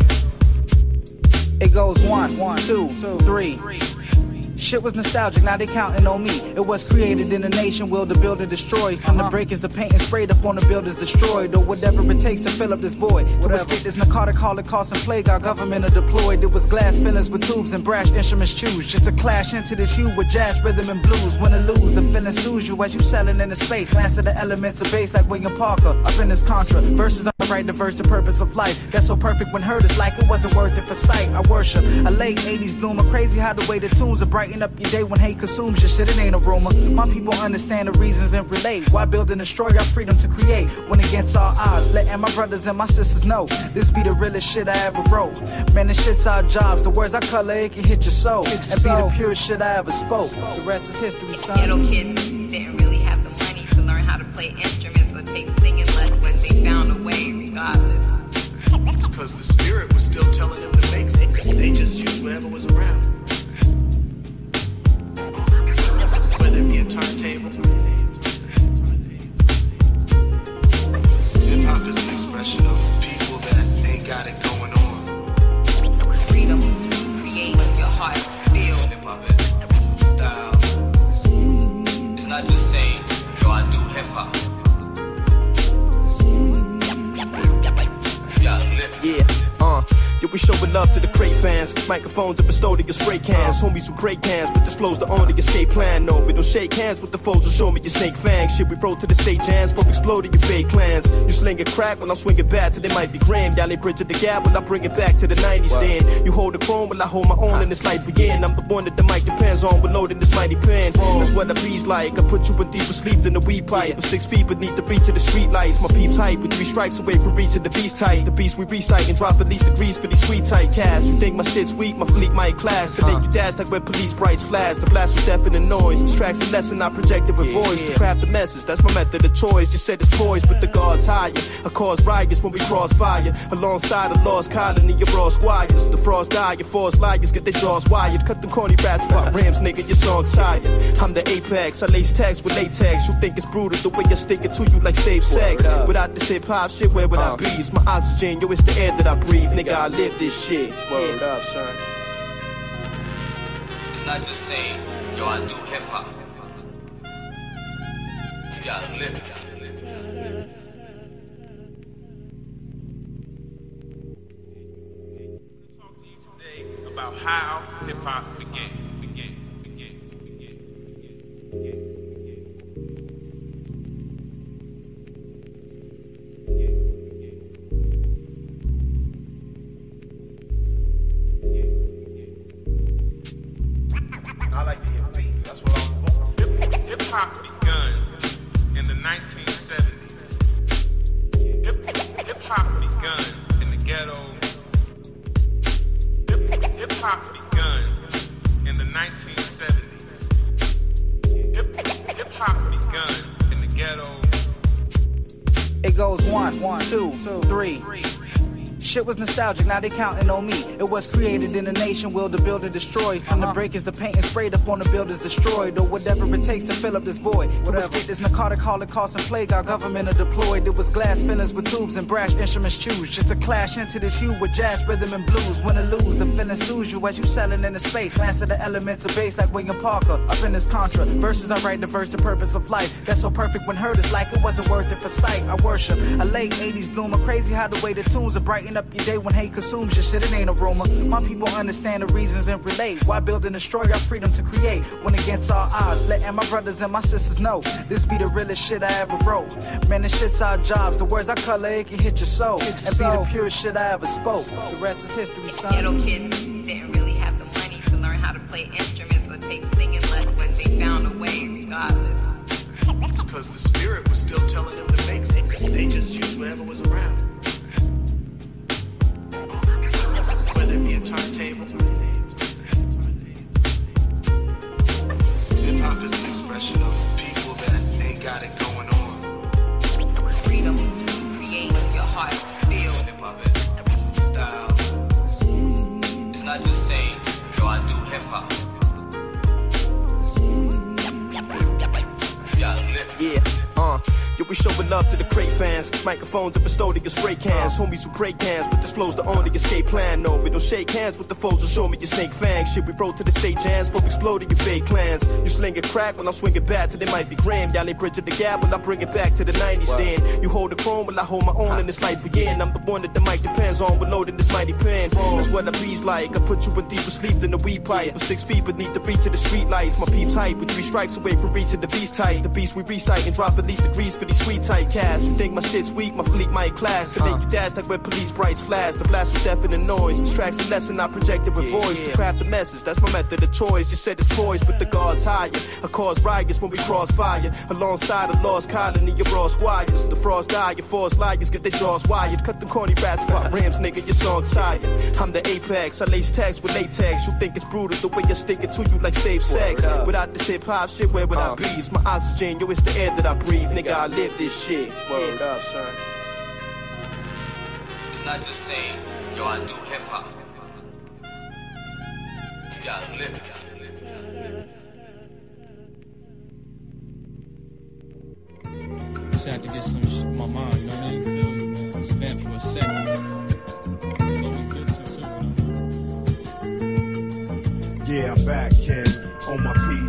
[SPEAKER 22] It goes one, one, two, three. Shit was nostalgic, now they counting on me. It was created in a nation, will to build and destroy. From the uh-huh. breakers, the paint and sprayed up on the builders destroyed. Or whatever it takes to fill up this void. Whatever. To escape this narcotic holocaust and plague, our government are deployed. It was glass fillings with tubes and brash instruments choose. Just to clash into this hue with jazz, rhythm, and blues. Win or lose, the feeling soothes you as you selling in the space. Master the elements of bass like William Parker. Up in this contra. Verses Write the verse, the purpose of life. That's so perfect when heard, it's like it wasn't worth it for sight. I worship a late 80s bloomer. Crazy how the way the tunes are brighten up your day when hate consumes your shit. It ain't a rumor. My people understand the reasons and relate. Why build and destroy our freedom to create when against all odds? Letting my brothers and my sisters know this be the realest shit I ever wrote. Man, this shit's our jobs. The words I color, it can hit your soul. and be the purest shit I ever spoke. The rest is history, son.
[SPEAKER 23] Ghetto kids didn't really have the money to learn how to play instruments or take singing lessons. They found a way regardless.
[SPEAKER 24] Because the spirit was still telling them to make it. They just used whatever was around. Whether it be a turntable. Hip hop is an expression of people that ain't got it going on.
[SPEAKER 23] Freedom to create what your heart feels.
[SPEAKER 24] Hip hop is style.
[SPEAKER 25] It's not just saying, yo, I do hip hop.
[SPEAKER 19] Yeah, uh. Yeah, we showing love to the crate fans. Microphones are bestowed to custodial spray cans. Homies who break cans, but this flow's the only escape plan. No, we don't shake hands with the foes who show me your snake fangs. Shit, we roll to the stage hands for exploding your fake plans. You sling a crack when I'm swinging back so they might be grand. Y'all ain't bridging the gap when I bring it back to the 90s then. You hold the phone while I hold my own in this life again. I'm the one that the mic depends on when loading this mighty pen. That's what the beat's like. I put you in deeper sleep than a weed pipe. But six feet beneath the reach of the street lights. My peeps hype with three strikes away from reaching the beast tight. The beast we recite and drop beneath degrees for these sweet tight cash. You think my shit's weak, my fleet might clash. Today you dash like where police brights flash. The blast was deafening noise. Extracts a lesson I projected with voice. To craft the message, that's my method of choice. You said it's poised, but the guard's higher. I cause riots when we cross fire. Alongside a lost colony of raw squires. The frost die, your forced liars get their jaws wired. Cut them corny raps about rams, nigga, your song's tired. I'm the apex, I lace tags with latex. You think it's brutal the way I stick it to you like safe sex. Without this hip hop shit, where would I uh. be? It's my oxygen, yo, it's the air that I breathe. Nigga, I live this shit. Word up, son.
[SPEAKER 25] It's not just saying, yo, I do hip hop. You gotta live it.
[SPEAKER 21] About how hip hop began. began, began, began, began. I like to hear beats. That's what I'm going. Hip hop begun in the 1970s. Hip hop begun in the ghetto. Hip hop begun in the 1970s. Hip hop begun in the ghetto.
[SPEAKER 22] It goes one, one, two, two, three. Shit was nostalgic, now they counting on me. It was created in a nation, will to build and destroy. From the uh-huh. breakers, the paint and sprayed up on the builders destroyed. Or whatever it takes to fill up this void. To escape this narcotic holocaust and plague, our government are deployed. It was glass fillings with tubes and brash instruments choose. Just to clash into this hue with jazz, rhythm, and blues. Win or lose, the feeling soothes you as you selling in the space. Master the elements of bass like William Parker. Up in this contra. Verses I write the verse, the purpose of life. That's so perfect when heard, it's like it wasn't worth it for sight. I worship a late 80s bloomer. Crazy how the way the tunes are brighten up your day when hate consumes your shit. It ain't aroma. My people understand the reasons and relate. Why build and destroy our freedom to create when against all odds. Letting my brothers and my sisters know this be the realest shit I ever wrote. Man, this shit's our jobs. The words I color, it can hit your soul. And be the purest shit I ever spoke. The rest is history, son.
[SPEAKER 23] Ghetto didn't really have the money to learn how to play instruments or take singing lessons. They found a way regardless.
[SPEAKER 24] Because the spirit was still telling them to make something. They just used whatever was around. Whether it be a turntable. Hip hop is an expression of people that ain't got it going on.
[SPEAKER 23] Freedom to create your heart
[SPEAKER 19] Yeah, uh. Yo, we showing love to the crate fans. Microphones and custodian spray cans. Homies who break cans, but this flow's the only escape plan. No, we don't shake hands with the foes who show me your snake fangs. Shit, we roll to the stage hands for exploding your fake plans. You sling a crack when I'm swinging back till they might be grand. Y'all ain't bridging the gap when I bring it back to the 90s then. You hold the chrome while I hold my own in this life again. I'm the one that the mic depends on with loading this mighty pen. That's what I bees like. I put you in deeper sleep than the weed pipe. But six feet beneath the reach of the street lights. My peeps hype with three strikes away from reaching the beast type. The beast we recite and drop beneath degrees for sweet type cats. You think my shit's weak, my fleet might clash. Today you dash like when police brights flash. The blast with deafening noise. Distracts the lesson I projected with voice. To craft the message, that's my method of choice. You said it's poised, but the guards higher. I cause riots when we cross fire. Alongside a lost colony of raw squires. The frost die, your forced liars get their jaws wired. Cut them corny rats pop rams, nigga, your song's tired. I'm the apex, I lace tags with latex. You think it's brutal the way I stick it to you like safe sex. Without this hip hop shit, where would I be? It's my oxygen, yo, it's the air that I breathe. Nigga, I live this shit. Word up, son.
[SPEAKER 25] It's not just saying, yo, I do hip hop. You gotta live it.
[SPEAKER 26] Just had to get some shit in my mind, you know what I mean? Feel you, man. Just vent for a second. It's always good to, too, you know?
[SPEAKER 27] Yeah, I'm back, kid. On my P's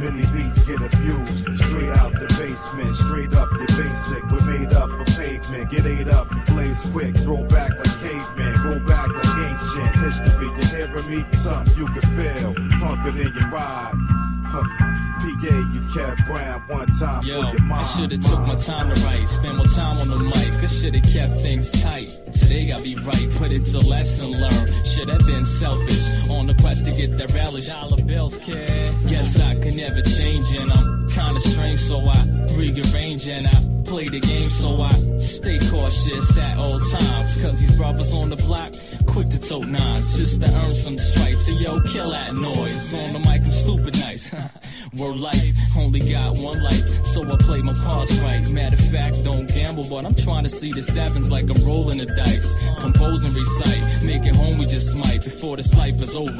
[SPEAKER 27] many beats get abused. Straight out the basement, straight up your basic. We're made up for pavement. Get ate up, blaze quick. Throw back like cavemen. Go back like ancient history. You hearing me? Something you can feel. Pump it in your ride. PA, you kept Brown one time
[SPEAKER 26] Yo,
[SPEAKER 27] for your mom.
[SPEAKER 26] I should've took my time to write, spend more time on the mic. I should've kept things tight. Today I be right, put it to lesson learned. Should have been selfish on the quest to get that relish. Dollar bills, kid. Guess I could never change, and I'm kinda strange, so I rearrange and I play the game, so I stay cautious at all times. Cause these brothers on the block, quick to tote nines, just to earn some stripes. So yo, kill that noise. On the mic, I'm stupid nice. Word life, only got one life, so I play my cards right. Matter of fact, don't gamble, but I'm trying to see this sevens like I'm rolling the dice. Compose and recite, make it home, we just smite before this life is over.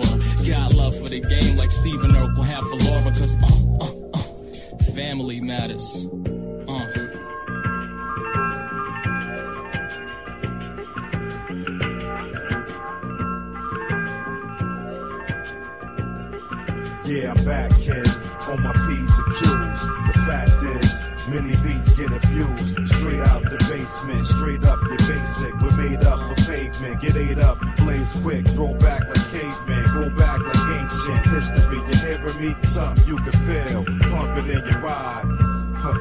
[SPEAKER 26] Got love for the game like Stephen Urkel, half for Laura, cause uh, uh, uh, family matters. Uh.
[SPEAKER 27] Yeah, I'm back, many beats get abused. Straight out the basement, straight up your basic. We're made up of pavement, get ate up, blaze quick, throw back like cavemen, go back like ancient history. You hearing me? Something you can feel, pump it in your ride. Huh.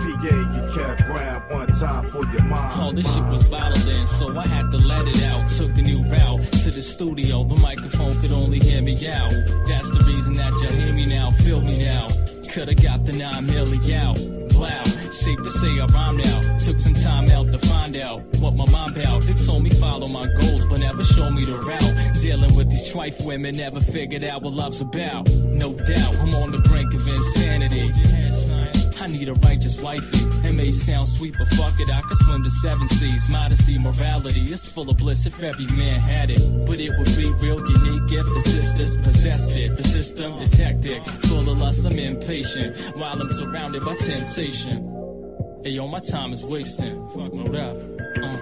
[SPEAKER 27] PA, you kept ground one time for your mind.
[SPEAKER 26] Oh, this shit was bottled in, so I had to let it out. Took a new route to the studio. The microphone could only hear me out. That's the reason that you hear me now, feel me now. Coulda got the nine milli out. Wow, safe to say I rhymed now. Took some time out to find out what my mom about. They told me follow my goals, but never show me the route. Dealing with these trife women, never figured out what love's about. No doubt, I'm on the brink of insanity. I need a righteous wifey. It may sound sweet, but fuck it, I could swim the seven seas. Modesty, morality, it's full of bliss if every man had it. But it would be real unique if the sisters possessed it. The system is hectic, full of lust, I'm impatient. While I'm surrounded by temptation. Hey yo, my time is wasting. Fuck, what up? Uh.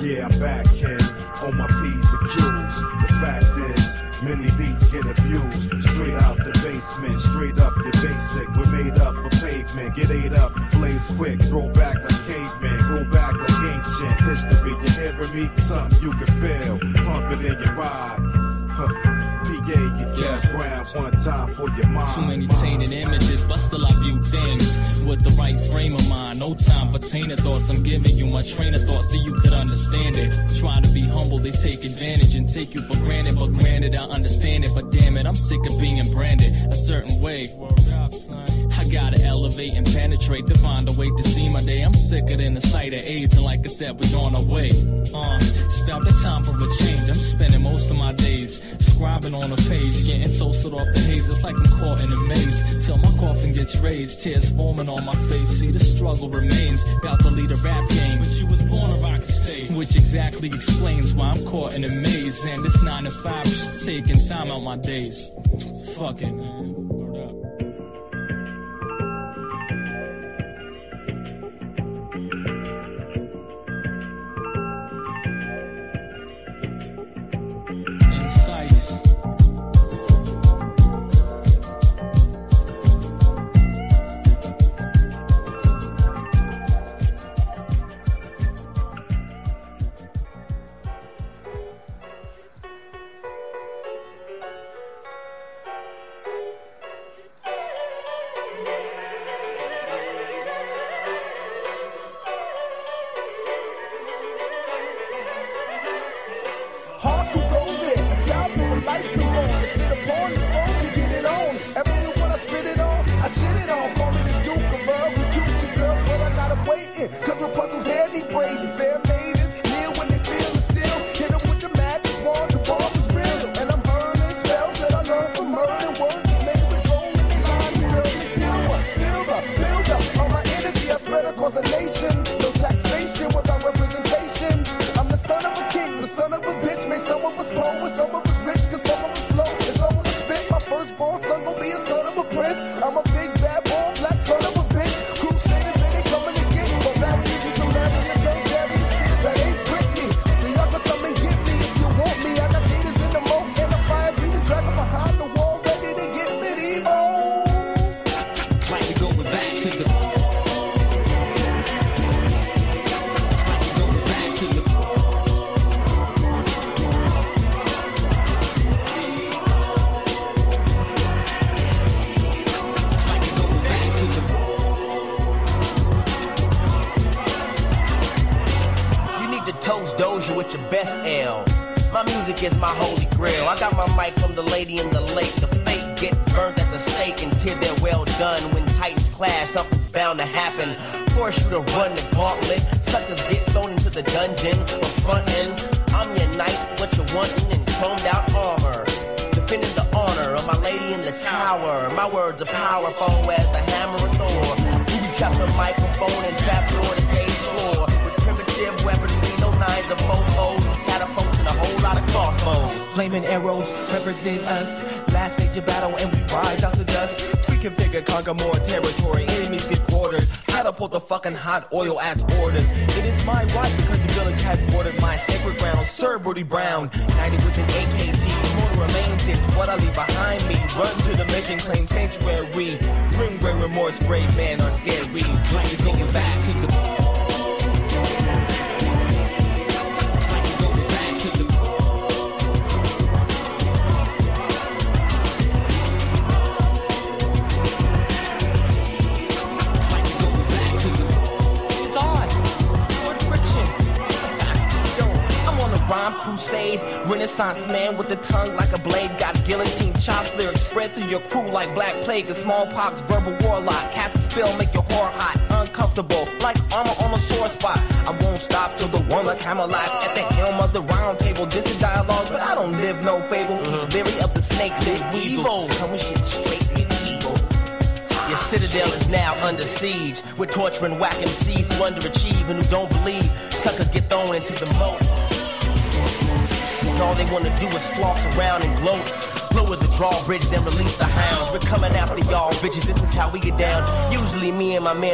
[SPEAKER 27] Yeah, I'm back, get abused. Straight out the basement, straight up your basic. We're made up of pavement, get ate up, blaze quick, throw back like cavemen, go back like ancient history. You hearing me? Something you can feel, pump it in your ride. Huh. PA, you kept ground one time for your mind.
[SPEAKER 26] Too many tainted images, but still I view things with the right frame of mind. No time for tainted thoughts. I'm giving you my train of thought so you could understand it. Trying to be humble, they take advantage and take you for granted. But granted, I understand it. But damn it, I'm sick of being branded a certain way. I gotta elevate and penetrate to find a way to see my day. I'm sicker than the sight of AIDS, and like I said, we're on our way. Uh, it's about the time for a change. I'm spending most of my days scribing on a page, getting toasted off the haze. It's like I'm caught in a maze till my coffin gets raised, tears forming on my face. See, the struggle remains. About to lead a rap game, but you was born a rocket stage, which exactly explains why I'm caught in a maze. And this nine to five is just taking time out my days. Fuck it, man.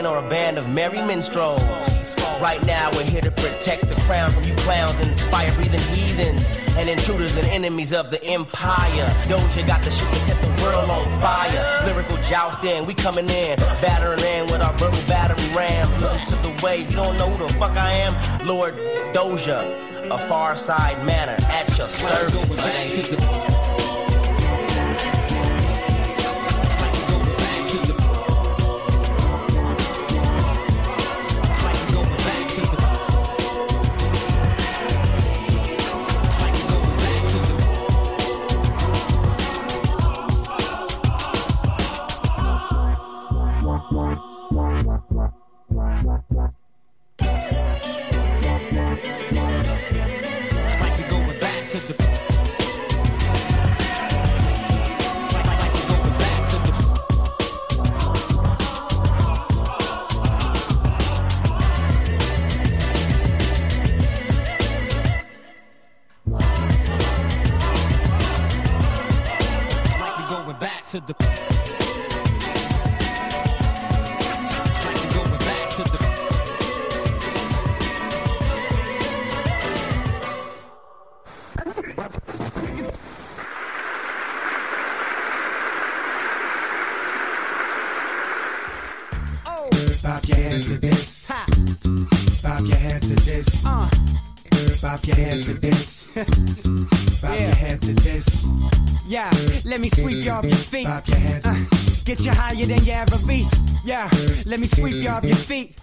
[SPEAKER 28] Are a band of merry minstrels. Right now, we're here to protect the crown from you clowns and fire breathing heathens and intruders and enemies of the empire. Doja got the shit to set the world on fire. Lyrical jousting, we coming in, battering in with our verbal battery ram. Listen to the wave, you don't know who the fuck I am? Lord Doja, a far side manner at your service.
[SPEAKER 29] Your head to this. Bob your head to this.
[SPEAKER 30] Yeah, let me sweep you off your feet.
[SPEAKER 29] Your.
[SPEAKER 30] Uh, get you higher than your average beast. Yeah, let me sweep you off your feet.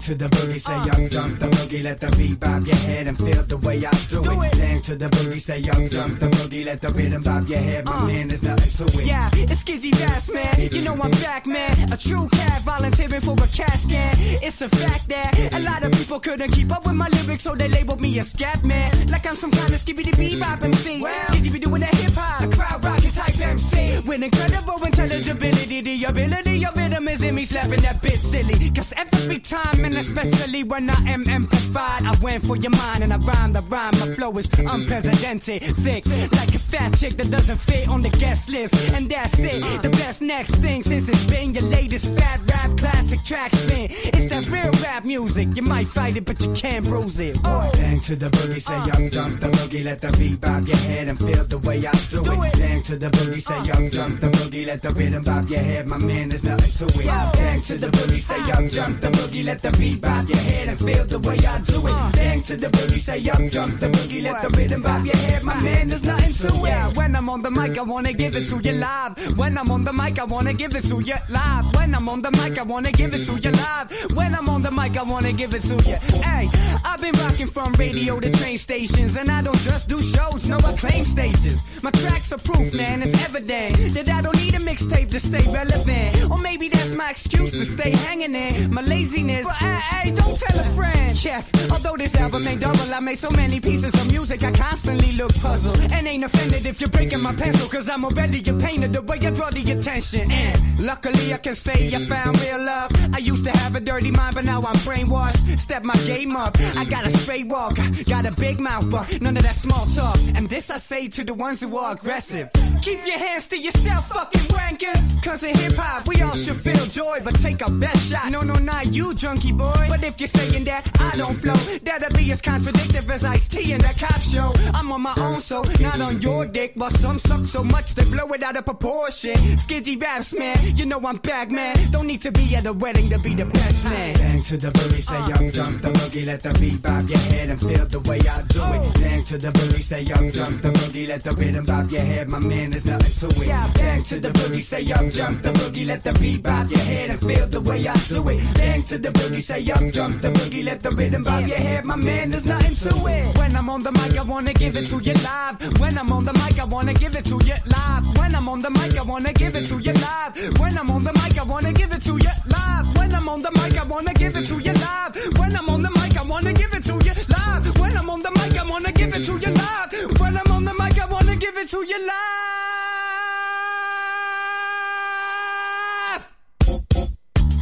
[SPEAKER 29] Bang to the boogie, say young jump the boogie, let the beat bob your head and feel the way I do, it. Bang to the boogie, say young jump the boogie, let the rhythm bob your head, my uh. man, there's nothing to it.
[SPEAKER 30] Yeah, it's Skizzy Bass, man. You know I'm back, man. A true cat volunteering for a cat scan. It's a fact that a lot of people couldn't keep up with my lyrics, so they labeled me a scat man. Like I'm some kind of skibbity bebop MC. Skizzy be doing that hip hop, crowd rocking type MC. With incredible intelligibility, the ability of rhythm is in me slapping that bit silly. Cause every time, and especially when I am amplified, I went for your mind and I rhyme the rhyme. My flow is unprecedented, thick, like a fat chick that doesn't fit on the guest list. And that's it. The best next thing since it's been your latest fat rap classic track spin. It's that real rap music. You might fight it, but you can't bruise it. Oh.
[SPEAKER 29] Bang to the boogie, say young jump the boogie, let the beat bob your head and feel the way I do, it. it. Bang to the boogie, say young jump the boogie, let the rhythm bob your head, my man, there's nothing to it. Bang to the boogie, say young jump the boogie, let the beat bob your head and feel the way I do it. Bang to the boogie, say young jump the boogie, let the rhythm bob your head, my man, there's nothing to it.
[SPEAKER 30] When I'm on the mic, I wanna give it to you live. When I'm on the mic, I wanna give it to you live. When I'm on the mic, I wanna give it to you live. When I'm on the mic, I wanna give it to you. Hey, I've been rocking from radio to train stations, and I don't just do shows, no, I claim stages. My tracks are proof, man. It's evident that I don't need a mixtape to stay relevant. Or maybe that's my excuse to stay hanging in my laziness. But hey, don't tell a friend. Yes, although this album ain't double, I made so many pieces of music, I constantly look puzzled. And ain't offended if you're breaking my pencil, cause I'm already a painter the way I draw the attention. And luckily, I can say I found real love. I used to have a dirty mind, but now I'm brainwashed. Step my game up. I got a straight walk, got a big mouth, but none of that small talk. And this I say to the ones who are aggressive. Keep your hands to yourself, fucking wankers. Cause in hip hop, we all should feel joy, but take a best shot. No, no, not you, junkie boy. But if you're saying that I don't flow, that'll be as contradictory as Ice T in that cop show. I'm on my own, so not on your dick. But some suck so much they blow it out of proportion. Skidgy raps, man, you know I'm back, man. Don't need to be at a wedding to be the best man.
[SPEAKER 29] Bang to the booty, say young uh. jump the boogie, let the beat bob your head and feel the way I do it. Oh. Bang to the booty, say young jump the boogie, let the rhythm bob your head, my man, there's nothing to it. Bang to the boogie, say young jump the boogie, let the beat bob your head and feel the way I do it. Bang to the boogie, say young jump the boogie, let the rhythm bob your head, my man, there's nothing to it.
[SPEAKER 30] When I'm on the mic, I wanna give it to you live. When I'm on the mic, I wanna give it to you live. When I'm on the mic, I wanna give it to you live. When I'm on the mic, I wanna give it to you live. When I'm on the mic, I wanna give it to you live. When I'm on the mic, I wanna give it to you live. When I'm on the mic, I wanna give it to you live. When I'm on the mic, I wanna give it to you live.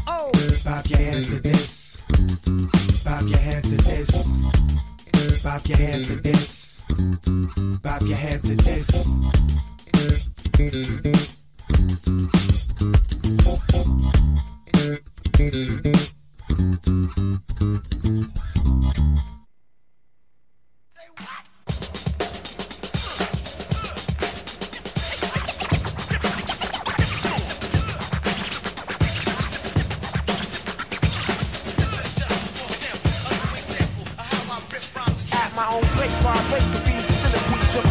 [SPEAKER 29] Bob your head to this. Bob your head to this. Bob your head to this. Bob your head to this.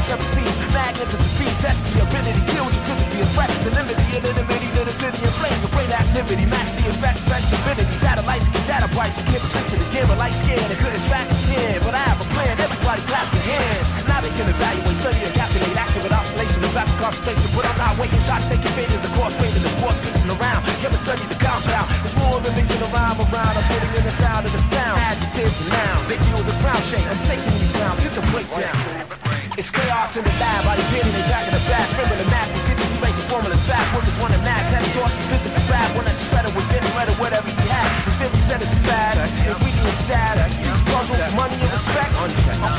[SPEAKER 17] Sugar, seven magnificent speeds, test the ability, kills you physically, a threat, the limit, the anonymity, to the city in flames, a great activity, match the effect, fresh divinity, satellites, get data bites, get position, again, but like scared, they couldn't track the but I have a plan, everybody clap your hands, now they can evaluate, study, and calculate, accurate oscillation, of rapid concentration, but I'm not waiting, shots taking faders across, fading, the boss pitching around, give me study the compound, it's more than mixing a rhyme around, I'm fitting in the sound of the sound, adjectives and nouns, they feel the ground shake, I'm taking these grounds, hit the plate down. It's chaos in the lab, body and in the back, scribbling the fast. Filling the math, statistics, erasing formulas fast, workers want to match, test thoughts, physics is bad, one that's shredder was getting of whatever he had. His theory said it's bad, ingredients jazz, speech puzzle, money and respect. I'm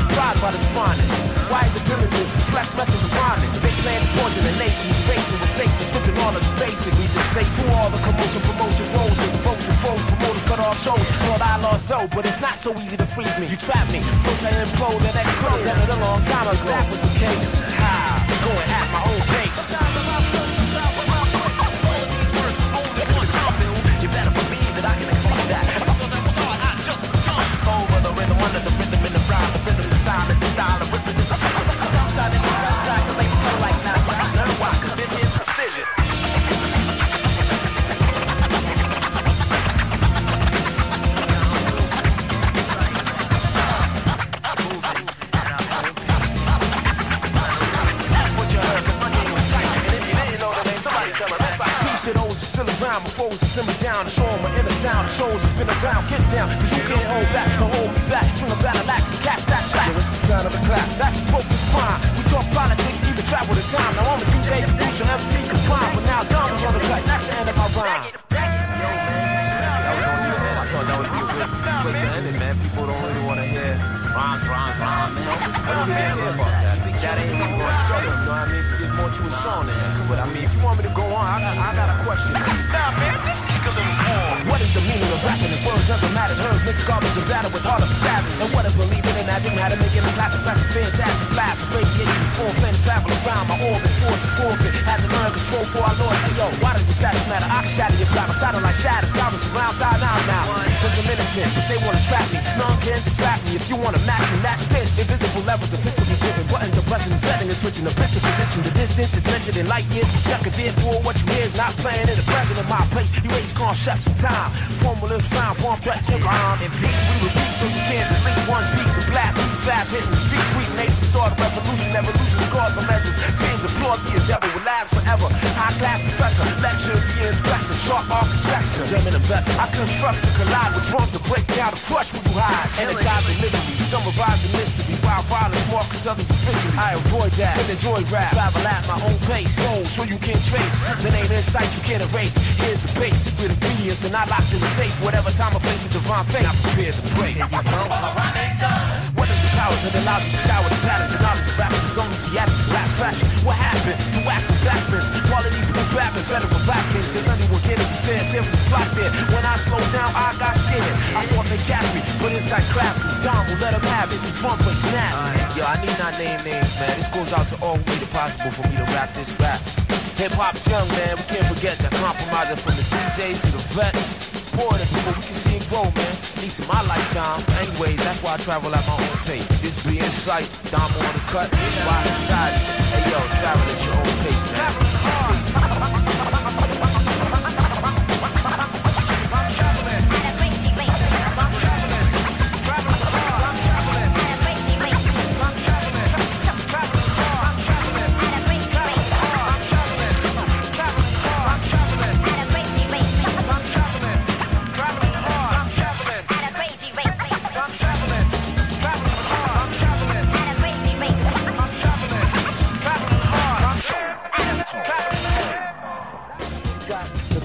[SPEAKER 17] surprised by this finding. Why is it primitive? Complex methods of rhyming. Fake plans poison the nation, erasing the safe, and stripping all of the basic. We just stay through all the commotion, promotion, roles, with devotion, foes, promoters cut off shows. Thought I lost dough, but it's not so easy to freeze me. You trap me, first I implode, then explode. Done it a long time ago. That was the case. How? Going at my own pace. You better believe that I can exceed that. Over the rhythm, under the rhythm, in the rhyme, the rhythm, the sound, still around before we just simmer down and show 'em my inner sound. The shows that spin around, get down. Cause you can't hold back, hold me back. Turn a battle axe and catch that. Yo, it's the sound of a clap. That's a focus prime. We talk politics, even travel the time. Now I'm a DJ, producer, MC, combine. But now Don is on the cut, that's the end of my rhyme.
[SPEAKER 31] I thought that would be a good place to end it, man. People don't really want to hear rhymes, rhymes, rhymes, man. I don't really care about that. That ain't even more subtle, you know what I mean? More to a song than that. But I mean, if you want me to go on, I got, I got a question.
[SPEAKER 17] Nah, man, just kick a little more. What is the meaning of rapping if words never mattered? Hers mixed garbage and battle with heart of a savage. And what a believing in magic matter, making the classics, that's a fantastic blast. Of radiation is form, planets travel around my orbit, force forfeit. Had to learn control for I lost. Yo, why does the status matter? I can shatter your block. I'm shadow like shadows. I was around side now now. Cause I'm innocent. If they wanna trap me, none can distract me. If you wanna match me, match this. Invisible levels of physical given. Buttons are pressing the setting and switching the picture position. The distance is measured in light years. We sucker therefore what is not playing in the present of my place. You raise concepts of time. Formulas found, form threat, check on. In beats. we repeat so you can't delete one beat. The blast, fast, hitting the streets. Weak nations, start a revolution. Evolution cause for measures. Fiends applaud the endeavor will last forever. High class professor, lecture, the inspector, sharp architecture. German investor, I construct to collide with drums to break down the crush where you hide. Energize delivery, summarize the mystery. While violence marks others officially. I avoid that. Still enjoy rap. Travel at my own pace. So you can't trace. The name insights you can't erase. Here's the base, secret ingredients, and I locked in the safe. Whatever time or place, a divine fate. I prepare to break. What is the power that allows you to shower the pattern? The knowledge of rapping is only theatrics, rap fashion. What happened to wax and backspins? Quality proof rapping, federal backings. Does anyone get it? Fair, serious plot there. When I slow down, I got scared. I thought they catch me, but inside craft me. Don will let them have it. Drum breaks nasty. Yo, I need not name names, man. This goes out to all who made it possible for me to rap this rap. Hip hop's young, man. We can't forget that compromising from the DJs to the vets. Support it before we can see it grow, man. At least in my lifetime. Anyways, that's why I travel at my own pace. This be in sight. Dom on the cut. Why society? Hey yo, travel at your own pace, man.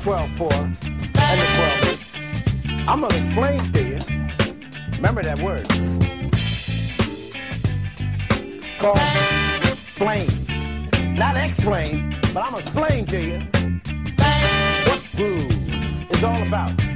[SPEAKER 32] 12 4 and the 12 I'm gonna explain to you. Remember that word. Called explain. Not explain, but I'm gonna explain to you what groove is all about.